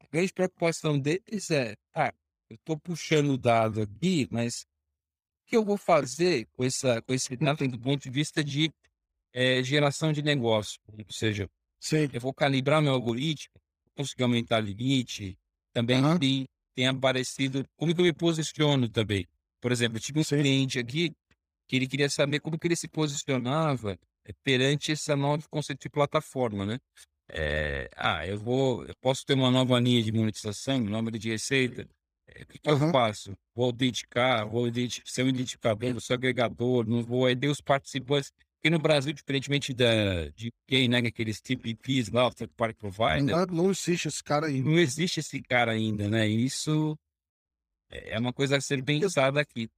Speaker 2: a grande preocupação deles é, tá, eu estou puxando o dado aqui, mas o que eu vou fazer com, essa, com esse dado do ponto de vista de é, geração de negócio? Ou seja,
Speaker 1: Sim.
Speaker 2: eu vou calibrar meu algoritmo, conseguir aumentar o limite, também
Speaker 1: Aham.
Speaker 2: Tem, aparecido, como que eu me posiciono também. Por exemplo, eu tive um
Speaker 1: Sim.
Speaker 2: cliente aqui que ele queria saber como que ele se posicionava eh, perante essa nova conceito de plataforma, né? Eh, ah, eu vou, eu posso ter uma nova linha de monetização, linha de receita. eh, O que, que eu
Speaker 1: Aham.
Speaker 2: faço? Vou identificar, vou identificar, ser um identificador, vou ser agregador, não vou aí os participantes. Porque no Brasil, diferentemente da, de quem, né, aqueles TPPs lá, o third party provider,
Speaker 1: Não, não existe esse cara aí.
Speaker 2: não existe esse cara ainda, né? Isso é é uma coisa a ser pensada aqui.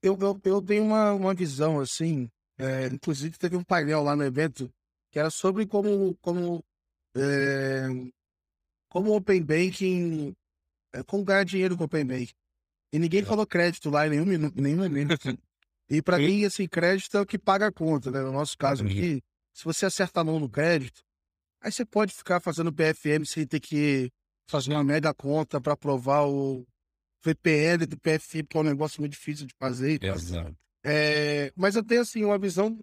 Speaker 1: Eu, eu, eu tenho uma, uma visão assim, é, inclusive teve um painel lá no evento que era sobre como, como, é, como Open Banking, é, como ganhar dinheiro com Open Banking. E ninguém falou crédito lá em nenhum minuto, nenhum momento. <laughs> E para
Speaker 2: Sim.
Speaker 1: mim, assim, crédito é o que paga a conta, né? No nosso caso
Speaker 2: Uhum.
Speaker 1: aqui, se você acerta não no crédito, aí você pode ficar fazendo PFM sem ter que fazer uma mega conta para provar o VPL do PFM, que é um negócio muito difícil de fazer.
Speaker 2: Exato.
Speaker 1: É, mas eu tenho assim uma visão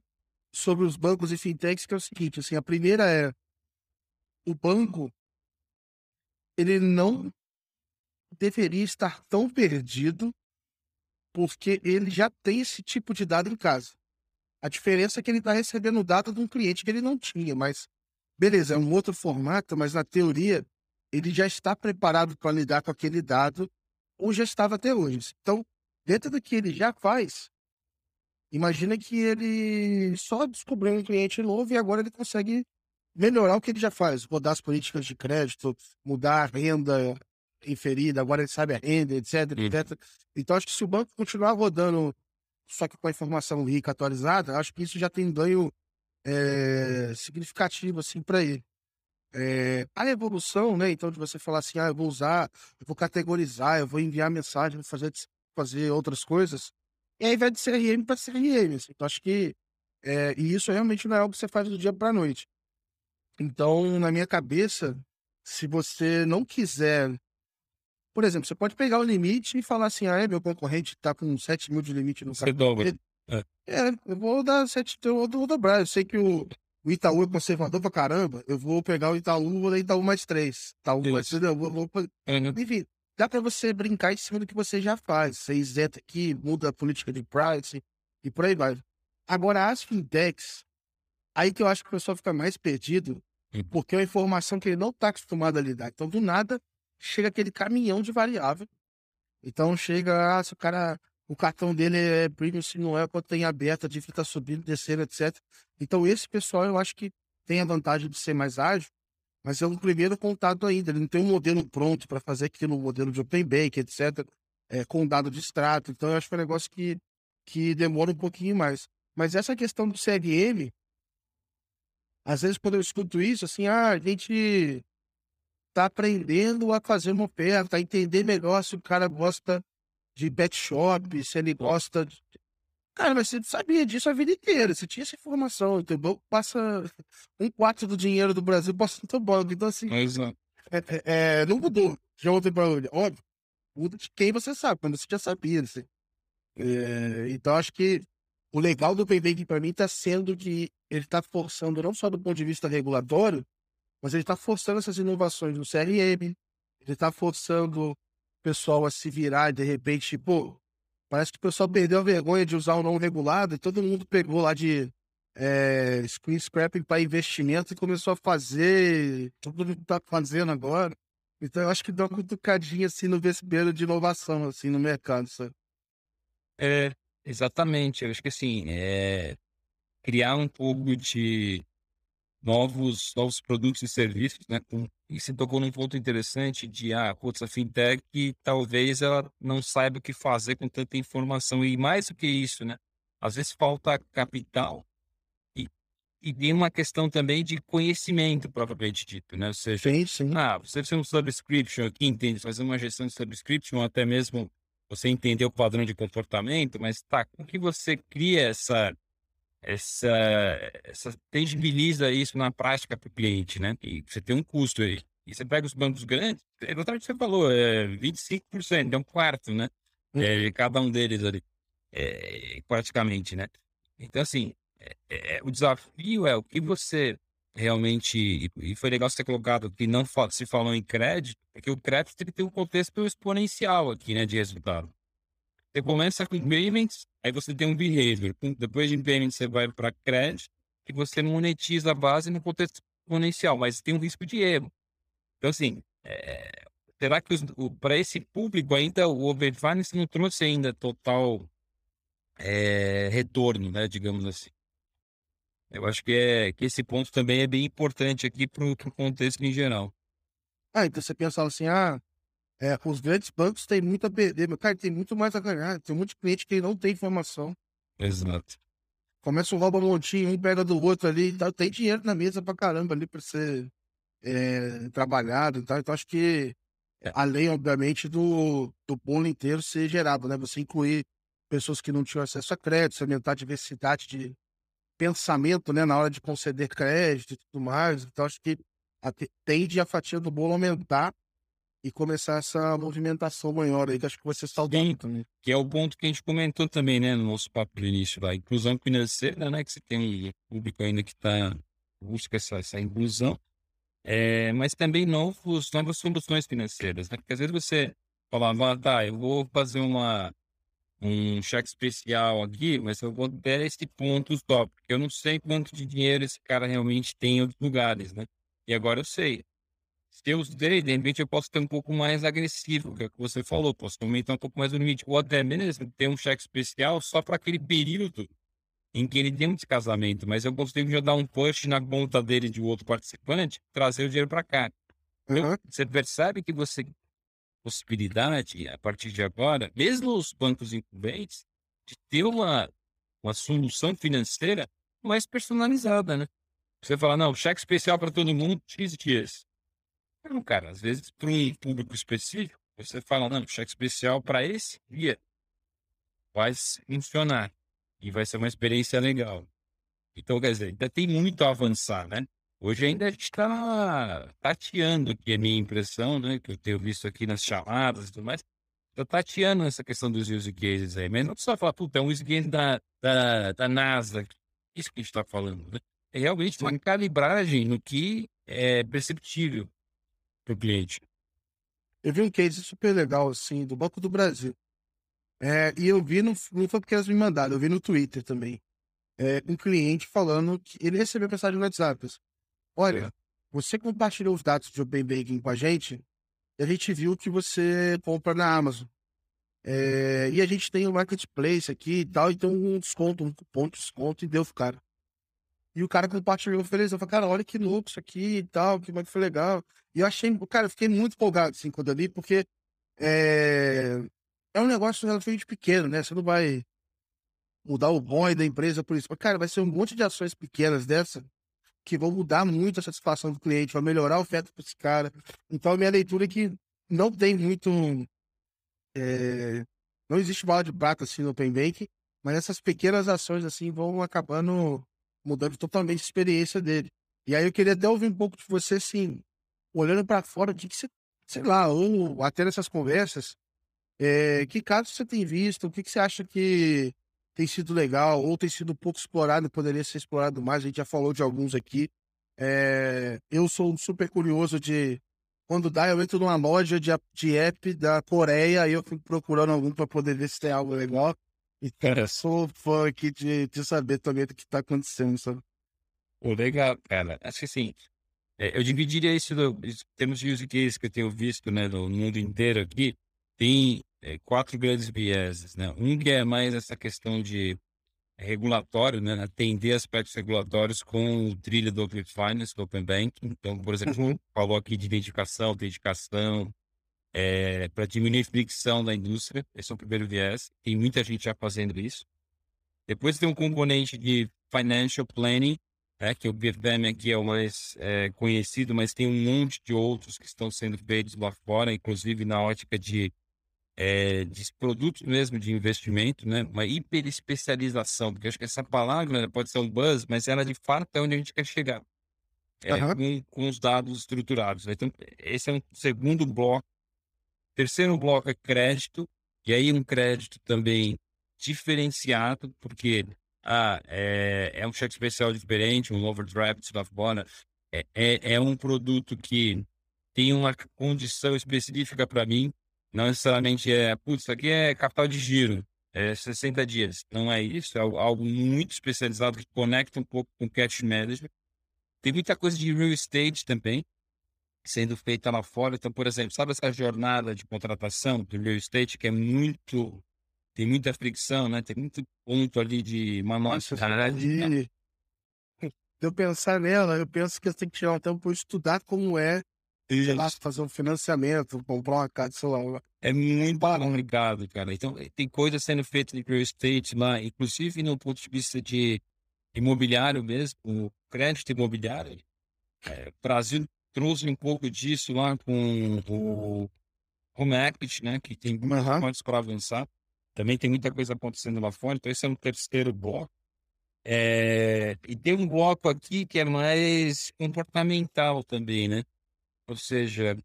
Speaker 1: sobre os bancos e fintechs que é o seguinte, assim, a primeira é o banco ele não deveria estar tão perdido porque ele já tem esse tipo de dado em casa. A diferença é que ele está recebendo dado de um cliente que ele não tinha, mas beleza, é um outro formato, mas na teoria ele já está preparado para lidar com aquele dado ou já estava até hoje. Então, dentro do que ele já faz, imagina que ele só descobriu um cliente novo e agora ele consegue melhorar o que ele já faz, mudar as políticas de crédito, mudar a renda inferida, agora ele sabe a renda, etc,
Speaker 2: Uhum.
Speaker 1: etc. Então, acho que se o banco continuar rodando só que com a informação rica atualizada, acho que isso já tem ganho eh, significativo assim para ele. Eh, a evolução, né? Então, de você falar assim, ah, eu vou usar, eu vou categorizar, eu vou enviar mensagem, vou fazer, fazer outras coisas, e aí vai de CRM para CRM. Assim. Então, acho que eh, e isso realmente não é algo que você faz do dia para noite. Então, na minha cabeça, se você não quiser por exemplo, você pode pegar o limite e falar assim, ah, é, meu concorrente está com 7 mil de limite no
Speaker 2: Você
Speaker 1: cartão
Speaker 2: dobra.
Speaker 1: dele.
Speaker 2: É.
Speaker 1: É, eu vou dar 7, eu vou, dobrar. Eu sei que o, o Itaú é conservador pra caramba, eu vou pegar o Itaú, vou dar Itaú mais 3. Itaú mais,
Speaker 2: Isso.
Speaker 1: entendeu? Vou, vou,
Speaker 2: Uhum.
Speaker 1: enfim, dá para você brincar em cima do que você já faz. Você isenta aqui, muda a política de price e por aí vai. Agora, as fintechs, aí que eu acho que o pessoal fica mais perdido,
Speaker 2: Uhum.
Speaker 1: porque é uma informação que ele não está acostumado a lidar. Então, do nada, chega aquele caminhão de variável. Então, chega, ah, se o cara, o cartão dele é premium, se não é, quando tem aberto, a dívida está subindo, descendo, etc. Então, esse pessoal, eu acho que tem a vantagem de ser mais ágil, mas é um primeiro contato ainda. Ele não tem um modelo pronto para fazer aquilo, um modelo de Open Bank, etc., é, com dado de extrato. Então, eu acho que é um negócio que, que demora um pouquinho mais. Mas essa questão do CRM, às vezes, quando eu escuto isso, assim, ah, a gente tá aprendendo a fazer uma oferta, a entender melhor se o cara gosta de pet shop, se ele gosta de... Cara, mas você sabia disso a vida inteira, você tinha essa informação, teu banco passa <laughs> um quarto do dinheiro do Brasil passa no teu banco, então assim,
Speaker 2: Exato.
Speaker 1: é, é, é, não mudou de ontem para hoje, óbvio, muda de quem você sabe, quando você já sabia, assim. É, então acho que o legal do Banking para mim está sendo que ele está forçando, não só do ponto de vista regulatório, mas ele está forçando essas inovações no CRM, ele está forçando o pessoal a se virar e de repente, pô, parece que o pessoal perdeu a vergonha de usar o não regulado e todo mundo pegou lá de é, screen scrapping para investimento e começou a fazer, todo mundo está fazendo agora. Então eu acho que dá uma cutucadinha assim no vespeiro de inovação assim no mercado, sabe?
Speaker 2: É, exatamente. Eu acho que assim, é, criar um pouco de novos, novos produtos e serviços, né? E você tocou num ponto interessante de, ah, putz, a fintech talvez ela não saiba o que fazer com tanta informação. E mais do que isso, né? Às vezes falta capital e, e tem uma questão também de conhecimento, propriamente dito, né? Ou seja,
Speaker 1: Sim, sim.
Speaker 2: ah, você ser um subscription aqui, entende? Fazer uma gestão de subscription, até mesmo você entender o padrão de comportamento, mas tá, como que você cria essa, essa, essa tangibiliza isso na prática para o cliente, né? E você tem um custo aí. E você pega os bancos grandes, é o que você falou, é 25%, é um quarto, né? Hum. É, cada um deles ali, é, praticamente, né? Então, assim, é, é, o desafio é o que você realmente, e foi legal você ter colocado que não se falou em crédito, porque o crédito ele tem um contexto exponencial aqui, né, de resultado. Você começa com payments, aí você tem um behavior. Depois de payments, você vai para crédito, e você monetiza a base no contexto exponencial, mas tem um risco de erro. Então, assim, é, será que para esse público ainda o Open Finance não trouxe ainda total é, retorno, né, digamos assim? Eu acho que, é, que esse ponto também é bem importante aqui para o contexto em geral.
Speaker 1: Ah, então você pensa assim, ah, é, os grandes bancos têm muito a perder, meu cara, tem muito mais a ganhar. Tem muito cliente que não tem informação.
Speaker 2: Exato.
Speaker 1: Começa um rouba montinho, um pega do outro ali tal. Tem dinheiro na mesa pra caramba ali pra ser é, trabalhado e tal. Então acho que, é. além, obviamente, do, do bolo inteiro ser gerado, né? Você incluir pessoas que não tinham acesso a crédito, aumentar a diversidade de pensamento, né, na hora de conceder crédito e tudo mais. Então, acho que tende a fatia do bolo aumentar e começar essa movimentação maior aí, que acho que você saudando também.
Speaker 2: Que é o ponto que a gente comentou também, né, no nosso papo do início, da inclusão financeira, né, que você tem um público ainda que está busca essa, essa inclusão, é, mas também novos, novas soluções financeiras, né, porque às vezes você fala, ah, tá, eu vou fazer uma um cheque especial aqui, mas eu vou ter esse ponto só, porque eu não sei quanto de dinheiro esse cara realmente tem em outros lugares, né? E agora eu sei. Se eu usei, de repente eu posso ter um pouco mais agressivo, que é o que você falou, posso aumentar um pouco mais o limite, ou até mesmo ter um cheque especial só para aquele período em que ele tem um descasamento, mas eu consigo já dar um push na conta dele de outro participante, trazer o dinheiro para cá. Uhum. Você percebe que você possibilidade, a partir de agora, mesmo os bancos incumbentes, de ter uma, uma solução financeira mais personalizada, né? Você fala, não, cheque especial para todo mundo, X dias. Não, cara, às vezes para um público específico, você fala, não, cheque especial para esse dia vai funcionar e vai ser uma experiência legal. Então, quer dizer, ainda tem muito a avançar, né? Hoje ainda a gente está tateando aqui, a minha impressão, né? Que eu tenho visto aqui nas chamadas e tudo mais. Está tateando essa questão dos use cases aí. Mas não precisa falar, puta, é um use case da, da, da NASA. Isso que a gente está falando, né? É realmente uma calibragem no que é perceptível para o cliente.
Speaker 1: Eu vi um case super legal, assim, do Banco do Brasil. É, e eu vi, no, não foi porque elas me mandaram, eu vi no Twitter também. É, um cliente falando que ele recebeu mensagem no WhatsApp. Olha, você compartilhou os dados de Open Banking com a gente e a gente viu que você compra na Amazon. É, e a gente tem o um marketplace aqui e tal, então um desconto, um cupom de desconto e deu cara. E o cara compartilhou, feliz. Eu falei, cara, olha que louco isso aqui e tal, que foi legal. E eu achei, cara, eu fiquei muito empolgado assim quando eu li, porque é, é um negócio relativamente pequeno, né? Você não vai mudar o bom da empresa por isso. Mas, cara, vai ser um monte de ações pequenas dessa que vão mudar muito a satisfação do cliente, vai melhorar a oferta para esse cara. Então, a minha leitura é que não tem muito. É, não existe bala de prata assim no Open Bank, mas essas pequenas ações assim vão acabando mudando totalmente a experiência dele. E aí eu queria até ouvir um pouco de você, assim, olhando para fora, de que você, sei lá, ou até nessas conversas, é, que casos você tem visto, o que, que você acha que tem sido legal ou tem sido pouco explorado, poderia ser explorado mais. A gente já falou de alguns aqui. É, eu sou super curioso de quando dá, eu entro numa loja de, de app da Coreia e eu fico procurando algum para poder ver se tem algo legal. E cara, sou fã aqui de, de saber também do que está acontecendo, sabe?
Speaker 2: Pô, legal, cara. Acho que assim, é, eu dividiria isso de use case que eu tenho visto né, no mundo inteiro aqui. Tem é, quatro grandes vieses, né? Um que é mais essa questão de regulatório, né? Atender aspectos regulatórios com o trilho do Open Finance, do Open Banking. Então, por exemplo, uhum. falou aqui de identificação, autenticação, é, para diminuir a fricção da indústria. Esse é o primeiro viés. Tem muita gente já fazendo isso. Depois tem um componente de financial planning, né, que o BFM aqui é o mais é, conhecido, mas tem um monte de outros que estão sendo feitos lá fora, inclusive na ótica de é, de produtos mesmo de investimento, né? Uma hiperespecialização, porque acho que essa palavra né, pode ser um buzz, mas ela de fato é onde a gente quer chegar. É,
Speaker 1: Aham.
Speaker 2: com, com os dados estruturados. né? Então, esse é um segundo bloco. Terceiro bloco é crédito, e aí um crédito também diferenciado, porque ah, é, é um cheque especial diferente, um overdraft of bonus, é, é, é um produto que tem uma condição específica para mim, não necessariamente é, putz, isso aqui é capital de giro, é 60 dias. Não é isso, é algo muito especializado que conecta um pouco com cash management. Tem muita coisa de real estate também sendo feita lá fora. Então, por exemplo, sabe essa jornada de contratação do real estate que é muito tem muita fricção, né? Tem muito ponto ali de manualidade. né?
Speaker 1: se eu pensar nela, eu penso que eu tenho que tirar um tempo para estudar como é, sei lá, fazer um financiamento, comprar uma casa, sei lá.
Speaker 2: É muito complicado, cara. Então, eh, tem coisa sendo feita de real estate lá, inclusive no ponto de vista de imobiliário mesmo, crédito imobiliário. O Brasil trouxe um pouco disso lá com o Home Equity, né? Que tem muitas
Speaker 1: Aham.
Speaker 2: pontos para avançar. Também tem muita coisa acontecendo lá fora. Então, esse é um terceiro bloco. Eh, e tem um bloco aqui que é mais comportamental também, né? Ou seja,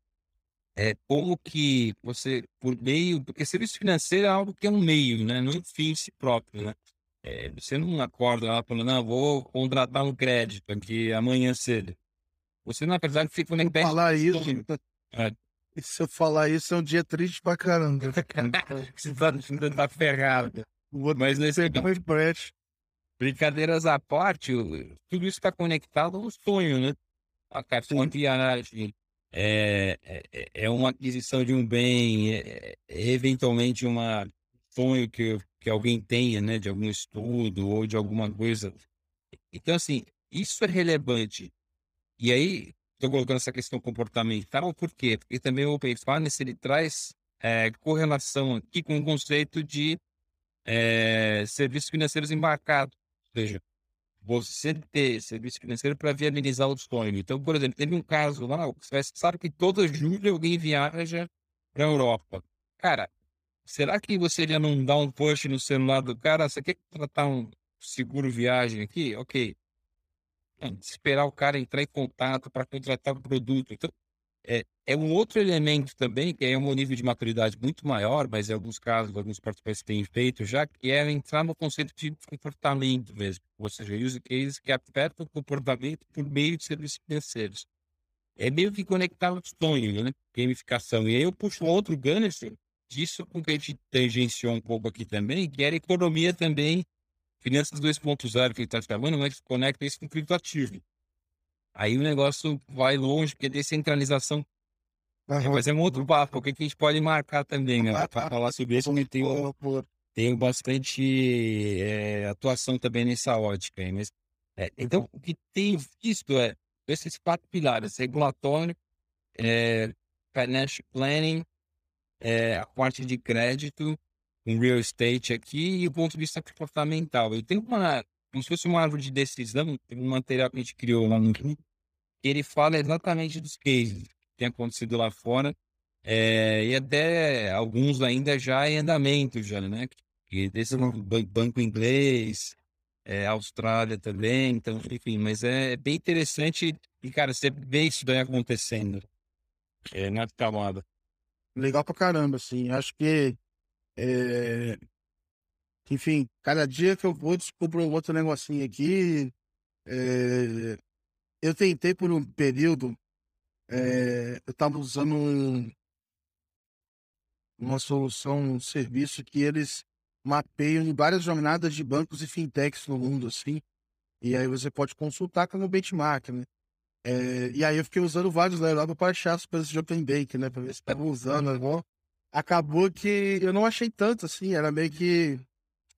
Speaker 2: é como que você, por meio, porque serviço financeiro é algo que é um meio, né? Não é um fim em si próprio, né? É, você não acorda lá falando, não, vou contratar um crédito aqui amanhã cedo. Você, na verdade, fica
Speaker 1: eu
Speaker 2: conectado.
Speaker 1: falar isso, <laughs>
Speaker 2: É.
Speaker 1: e se eu falar isso, é um dia triste pra caramba. <laughs>
Speaker 2: Você tá, tá ferrado. Mas nesse
Speaker 1: um empréstimo.
Speaker 2: brincadeiras à parte, tudo isso está conectado ao sonho, né? A cartão de viagem, é, é, é uma aquisição de um bem, é, é eventualmente uma sonho que, que alguém tenha, né? De algum estudo ou de alguma coisa. Então, assim, isso é relevante. E aí, estou colocando essa questão comportamental, por quê? Porque também o Open Finance, ele traz é, correlação aqui com o conceito de é, serviços financeiros embarcados. Ou seja, você ter serviço financeiro para viabilizar o sonho. Então, por exemplo, teve um caso lá, você sabe que todo julho alguém viaja para a Europa. Cara, será que você já não dá um push no celular do cara? Você quer contratar um seguro viagem aqui? Ok. Esperar o cara entrar em contato para contratar o produto. Então, é, é um outro elemento também, que é um nível de maturidade muito maior, mas em alguns casos, alguns participantes têm feito já, que é entrar no conceito de comportamento mesmo. Ou seja, use cases que afetam o comportamento por meio de serviços financeiros. É meio que conectar ao sonho, né? Gamificação. E aí eu puxo um outro gancho disso com que a gente tangenciou um pouco aqui também, que era economia também, finanças 2.0 que gente está falando, mas conecta isso com criptoativo. Aí o negócio vai longe, porque descentralização.
Speaker 1: Aham.
Speaker 2: mas é um outro papo, o que a gente pode marcar também, né? Para falar sobre isso, eu tenho, tenho bastante é, atuação também nessa ótica. Mas, é, então, o que tenho visto é esses quatro pilares: regulatório, é, financial planning, é, a parte de crédito, um real estate aqui e o ponto de vista comportamental. Eu tenho uma, como se fosse uma árvore de decisão, um material que a gente criou lá no que ele fala exatamente dos cases que tem acontecido lá fora, é, e até alguns ainda já em andamento, já, né? Que desse ban- banco inglês, é, Austrália também, então, enfim, mas é bem interessante e, cara, você vê isso daí acontecendo é, na camada.
Speaker 1: Legal pra caramba, assim. Acho que, é, enfim, cada dia que eu vou, descubro um outro negocinho aqui. É, eu tentei por um período, é, eu estava usando um- uma solução, um serviço que eles mapeiam várias jornadas de bancos e fintechs no mundo, assim. E aí você pode consultar como benchmark, né? É, e aí eu fiquei usando vários lá para achar as coisas de Open Bank, né? Pra ver se estava usando agora. Acabou que eu não achei tanto, assim, era meio que.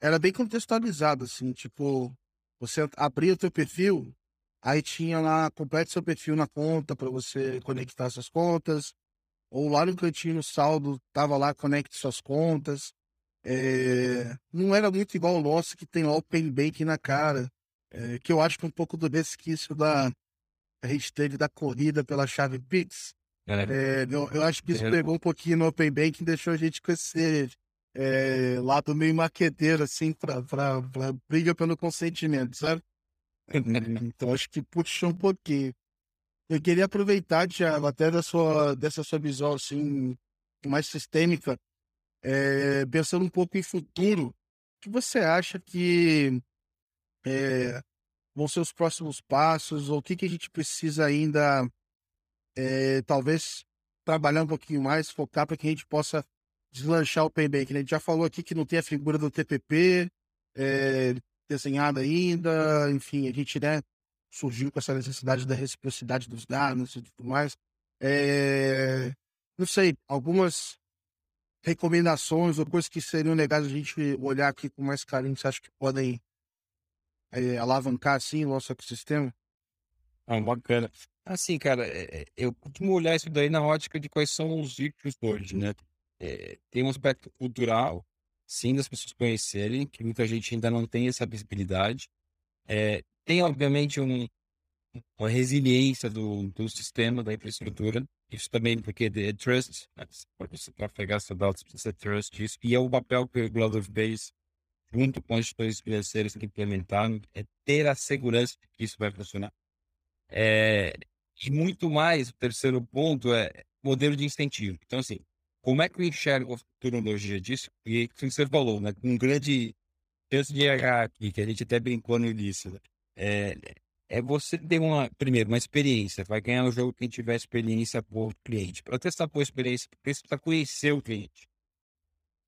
Speaker 1: Era bem contextualizado, assim, tipo, você abria o teu perfil, aí tinha lá, complete seu perfil na conta para você conectar suas contas, ou lá no cantinho no saldo, tava lá, conecte suas contas. É, não era muito igual o nosso, que tem lá o Open Bank na cara, é, que eu acho que é um pouco do resquício da, a gente teve da corrida pela chave Pix, É, eu, eu, acho que isso pegou um pouquinho no Open Bank e deixou a gente com esse é, lado meio maqueteiro, assim, para briga pelo consentimento, sabe? então acho que puxou um pouquinho. Eu queria aproveitar, Thiago, até da sua, dessa sua visão assim, mais sistêmica, é, pensando um pouco em futuro, o que você acha que é, vão ser os próximos passos, ou o que, que a gente precisa ainda, é, talvez, trabalhar um pouquinho mais, focar para que a gente possa deslanchar o PayBank? Né? A gente já falou aqui que não tem a figura do TPP desenhada ainda, enfim, a gente né, surgiu com essa necessidade da reciprocidade dos dados e tudo mais. É, não sei, algumas recomendações ou coisas que seriam legais a gente olhar aqui com mais carinho, você acha que podem é, alavancar assim o nosso ecossistema?
Speaker 2: Ah, bacana. Assim, cara, é, eu costumo olhar isso daí na ótica de quais são os riscos hoje, né? É, tem um aspecto cultural, sim, das pessoas conhecerem, que muita gente ainda não tem essa visibilidade. É, tem, obviamente, um, uma resiliência do, do sistema, da infraestrutura. Isso também porque é trust, né? para pegar essa dados precisa ter trust isso. E é o papel que o regulador fez junto com as instituições financeiras que implementaram, é ter a segurança de que isso vai funcionar. É, e muito mais, o terceiro ponto é modelo de incentivo. Então, assim, como é que eu enxergo a futurologia disso? E que você falou, né? Com um grande chance de errar aqui, que a gente até brincou no início. Né? É, é você ter uma, primeiro, uma experiência. Vai ganhar o jogo quem tiver experiência por cliente. Para testar por experiência, você precisa conhecer o cliente.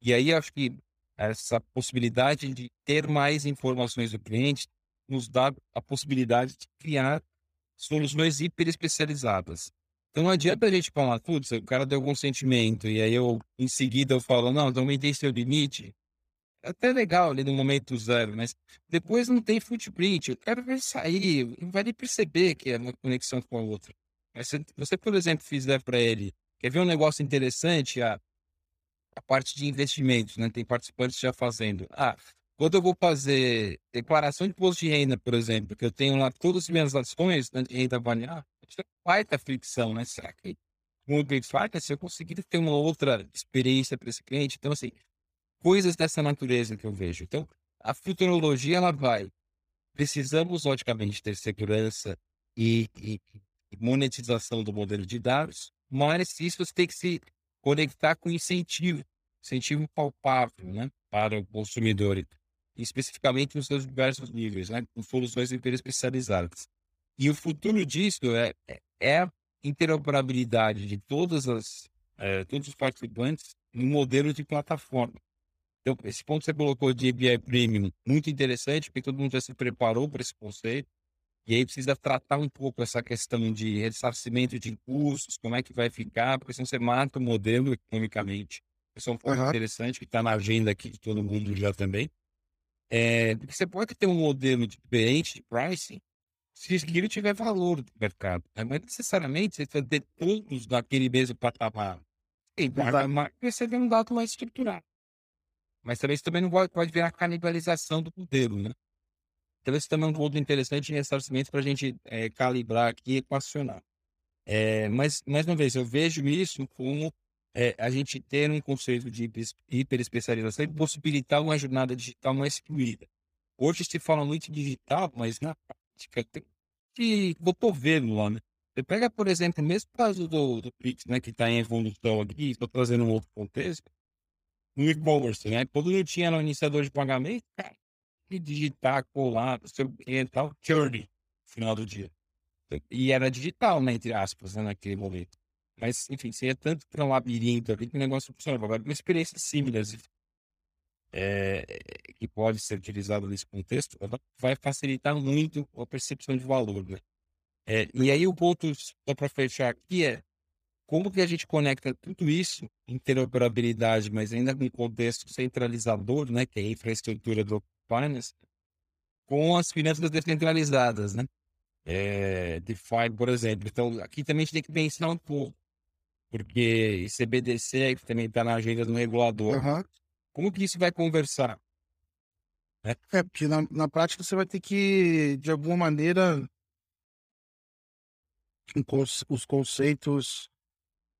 Speaker 2: E aí, acho que essa possibilidade de ter mais informações do cliente nos dá a possibilidade de criar soluções hiper especializadas. Então não adianta a gente falar, putz, o cara deu algum sentimento, e aí eu, em seguida, eu falo, não, então aumentei seu limite, até legal ali no momento zero, mas depois não tem footprint. O cara vai sair, não vai nem perceber que é uma conexão com a outra. Mas se você, por exemplo, fizer para ele, quer ver um negócio interessante, a, a parte de investimentos, né? Tem participantes já fazendo. Ah, quando eu vou fazer declaração de imposto de renda, por exemplo, que eu tenho lá todas as minhas ações né, de renda variável, isso é fricção, né? Será que o cliente faz? Se eu conseguir ter uma outra experiência para esse cliente, então assim, coisas dessa natureza que eu vejo. Então, a futurologia ela vai. Precisamos, logicamente, ter segurança e, e, e monetização do modelo de dados, mas isso tem que se conectar com incentivo, incentivo palpável, né, para o consumidor, especificamente nos seus diversos níveis, né, com soluções hiper especializadas. E o futuro disso é, é, é a interoperabilidade de todas as, é, todos os participantes no modelo de plataforma. Então, esse ponto que você colocou de API Premium, muito interessante, porque todo mundo já se preparou para esse conceito. E aí precisa tratar um pouco essa questão de ressarcimento de custos, como é que vai ficar, porque senão você mata o modelo economicamente. Esse é um ponto uhum. interessante que está na agenda aqui de todo mundo já também. É, porque você pode ter um modelo diferente de pricing se aquilo tiver valor no mercado. Né? Mas necessariamente você vai ter todos naquele mesmo patamar. E você vê um dado mais estruturado. Mas também isso também não pode, pode virar canibalização do modelo, né? Então, esse também é um ponto interessante de ressarcimento para a gente é, calibrar aqui e equacionar. É, mas, mais uma vez, eu vejo isso como é, a gente ter um conceito de hiper especialização e possibilitar uma jornada digital mais fluida. Hoje se fala muito digital, mas na prática tem que botou vendo lá, né? Você pega, por exemplo, o mesmo caso do, do Pix, né, que está em evolução aqui, estou trazendo um outro contexto, no e-commerce, né? Quando não tinha no iniciador de pagamento, cara, e digitar, colar, não sei o que e tal, journey, final do dia. E era digital, né, entre aspas, né, naquele momento. Mas, enfim, seria tanto para um labirinto ali que o negócio funcionava. Agora, uma experiência simples é, que pode ser utilizada nesse contexto, vai facilitar muito a percepção de valor, né? É, e aí o ponto, só para fechar aqui, é como que a gente conecta tudo isso, interoperabilidade, mas ainda com contexto centralizador, né, que é a infraestrutura do finance, com as finanças descentralizadas, né? É, DeFi, por exemplo. Então, aqui também a gente tem que pensar um pouco, porque CBDC também está na agenda do regulador. Uhum. Como que isso vai conversar?
Speaker 1: É, é porque na, na prática você vai ter que, de alguma maneira, os conceitos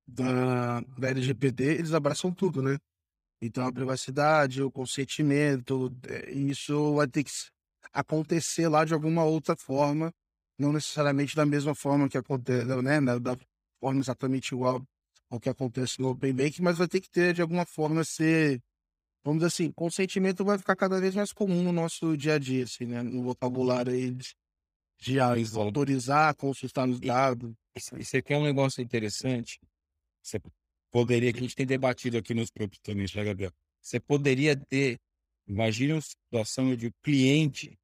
Speaker 1: da, da LGPD, eles abraçam tudo, né? Então, a privacidade, o consentimento, é, isso vai ter que acontecer lá de alguma outra forma, não necessariamente da mesma forma que acontece, né? Da forma exatamente igual ao que acontece no Open Bank, mas vai ter que ter, de alguma forma, ser, vamos dizer assim, consentimento vai ficar cada vez mais comum no nosso dia a dia, assim, né? No vocabulário aí de, de autorizar, consultar nos dados.
Speaker 2: E você quer um negócio interessante? Você poderia, que a gente tem debatido aqui nos grupos também, né, Gabriel? Você poderia ter, imagine uma situação de o cliente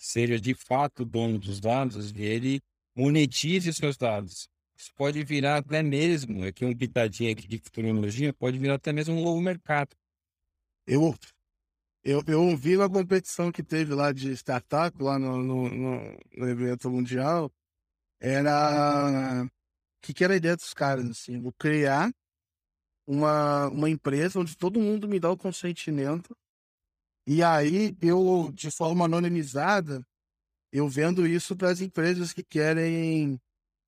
Speaker 2: seja de fato dono dos dados e ele monetize seus dados. Isso pode virar até mesmo, aqui um pitadinho aqui de futurologia, pode virar até mesmo um novo mercado.
Speaker 1: Eu, eu, eu ouvi na competição que teve lá de startup, lá no, no, no, no evento mundial, era que, que era a ideia dos caras, assim, vou criar uma, uma empresa onde todo mundo me dá o consentimento. E aí eu, de forma anonimizada, eu vendo isso para as empresas que querem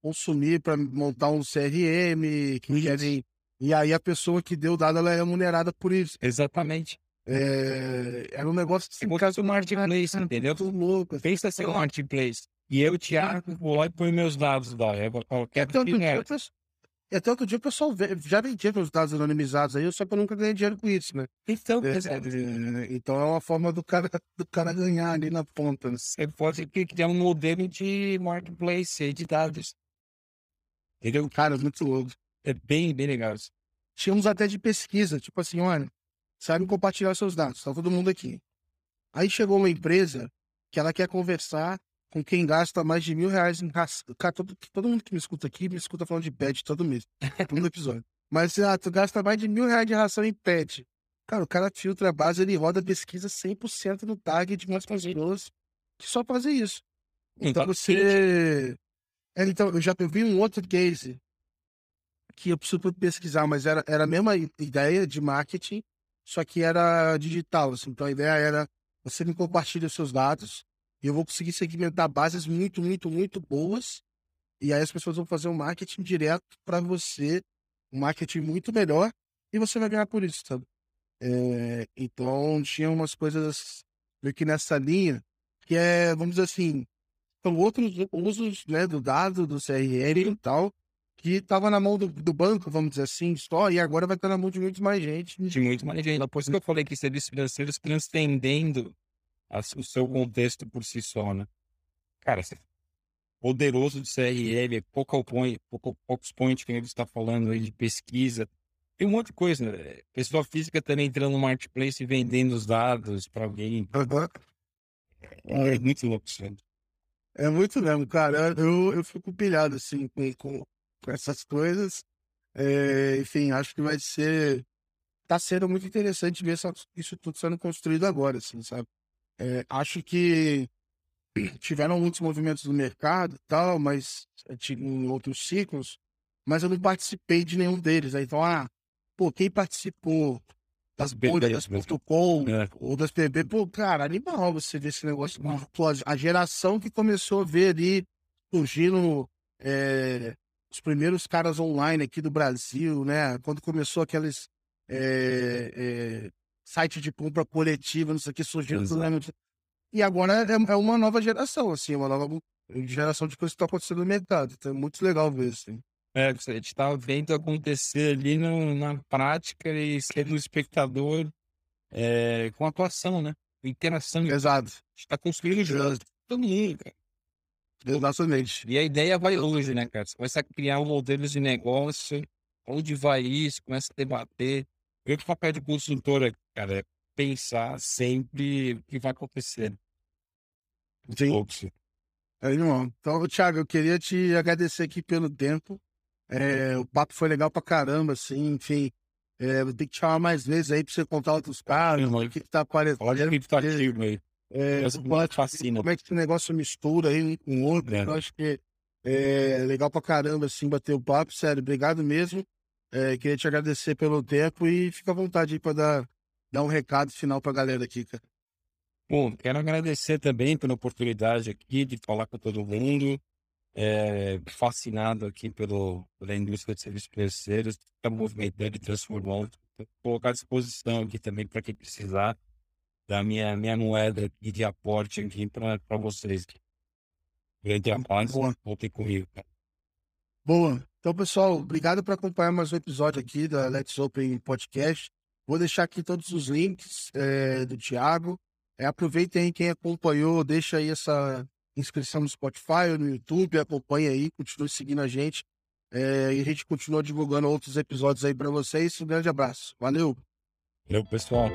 Speaker 1: consumir para montar um CRM, que isso. querem... E aí a pessoa que deu o dado, ela é remunerada por isso.
Speaker 2: Exatamente.
Speaker 1: É, era um negócio
Speaker 2: assim, é caso do marketplace, entendeu?
Speaker 1: Muito louco.
Speaker 2: Assim. Pensa ser um marketplace. E eu, Thiago, vou lá e põe meus dados lá. É qualquer
Speaker 1: até, outro dia, até outro dia o pessoal já vendia meus dados anonimizados aí, só que eu nunca ganhei dinheiro com isso, né?
Speaker 2: Então,
Speaker 1: é, é, então é uma forma do cara, do cara ganhar ali na ponta. Né?
Speaker 2: Você pode criar um modelo de marketplace de dados.
Speaker 1: Entendeu? Cara, muito louco.
Speaker 2: É bem, bem legal.
Speaker 1: Tínhamos até de pesquisa, tipo assim, olha, sabe compartilhar seus dados, tá todo mundo aqui. Aí chegou uma empresa que ela quer conversar com quem gasta mais de mil reais em ração. Cara, todo, todo mundo que me escuta aqui me escuta falando de pet todo mês, <laughs> todo episódio. Mas, ah, tu gasta mais de mil reais de ração em pet. Cara, o cara filtra a base, ele roda pesquisa 100% no tag de umas pessoas que só fazem isso. Então, você... É, então, eu já vi um outro case que eu preciso pesquisar, mas era, era a mesma ideia de marketing, só que era digital. Assim. Então, a ideia era você me compartilha os seus dados, e eu vou conseguir segmentar bases muito, muito, muito boas. E aí as pessoas vão fazer um marketing direto para você, um marketing muito melhor, e você vai ganhar por isso, sabe? É, então tinha umas coisas meio que nessa linha, que é, vamos dizer assim, são outros usos né, do dado, do CRM e tal, que estava na mão do, do, banco, vamos dizer assim, só, e agora vai estar na mão de muito mais gente.
Speaker 2: De muito mais gente. Por isso que eu falei que serviços financeiros transcendendo o seu contexto por si só, né? Cara, poderoso de CRM, pouco point, pouco, poucos points que ele está falando aí de pesquisa. Tem um monte de coisa, né? Pessoa física também entrando no marketplace e vendendo os dados para alguém. É, é muito louco isso.
Speaker 1: É muito mesmo, cara. Eu, eu fico pilhado, assim, com, com, essas coisas. É, enfim, acho que vai ser. Tá sendo muito interessante ver isso tudo sendo construído agora, assim, sabe? É, acho que tiveram muitos movimentos no mercado tal, mas eh, em outros ciclos, mas eu não participei de nenhum deles. Aí, então, ah, pô, quem participou das bolhas.com é. ou das PB, pô, cara, animal você ver esse negócio. A geração que começou a ver ali surgindo é, os primeiros caras online aqui do Brasil, né? Quando começou aqueles é, é, site de compra coletiva, não sei o que, surgindo E agora é, é, uma nova geração, assim, uma nova geração de coisas que estão acontecendo no mercado. Então é muito legal ver, assim.
Speaker 2: É, a gente está vendo acontecer ali no, na prática e sendo um espectador é, com atuação, né? Interação.
Speaker 1: Exato. A gente
Speaker 2: está construindo junto. Todo mundo, cara.
Speaker 1: Exatamente.
Speaker 2: E a ideia vai longe, né, cara? Você começa a criar um modelo de negócio, onde vai isso, começa a debater. Eu que o papel de consultora, cara, é pensar sempre o que vai acontecer.
Speaker 1: Sim. É, irmão. Então, Thiago, eu queria te agradecer aqui pelo tempo. É, o papo foi legal pra caramba, assim, enfim. É, vou ter que te chamar mais vezes aí pra você contar outros casos, o que, que tá aparecendo.
Speaker 2: Pode acreditar ativo aí.
Speaker 1: É, pode, fascina. Como é que esse negócio mistura aí um com o outro. É. Eu acho que é legal pra caramba, assim, bater o papo. Sério, obrigado mesmo. É, queria te agradecer pelo tempo e fica à vontade aí para dar, dar um recado final para a galera aqui, cara.
Speaker 2: Bom, quero agradecer também pela oportunidade aqui de falar com todo mundo. É, fascinado aqui pelo, pela indústria de serviços financeiros, está movimentando e transformando. Vou colocar à disposição aqui também para quem precisar da minha, minha moeda e de aporte aqui para vocês. Grande abraço, voltem comigo.
Speaker 1: Boa. Então, pessoal, obrigado por acompanhar mais um episódio aqui da Let's Open Podcast. Vou deixar aqui todos os links é, do Thiago. É, aproveitem aí quem acompanhou, deixa aí essa inscrição no Spotify no YouTube, acompanhe aí, continue seguindo a gente. É, e a gente continua divulgando outros episódios aí para vocês. Um grande abraço. Valeu.
Speaker 2: Valeu, pessoal.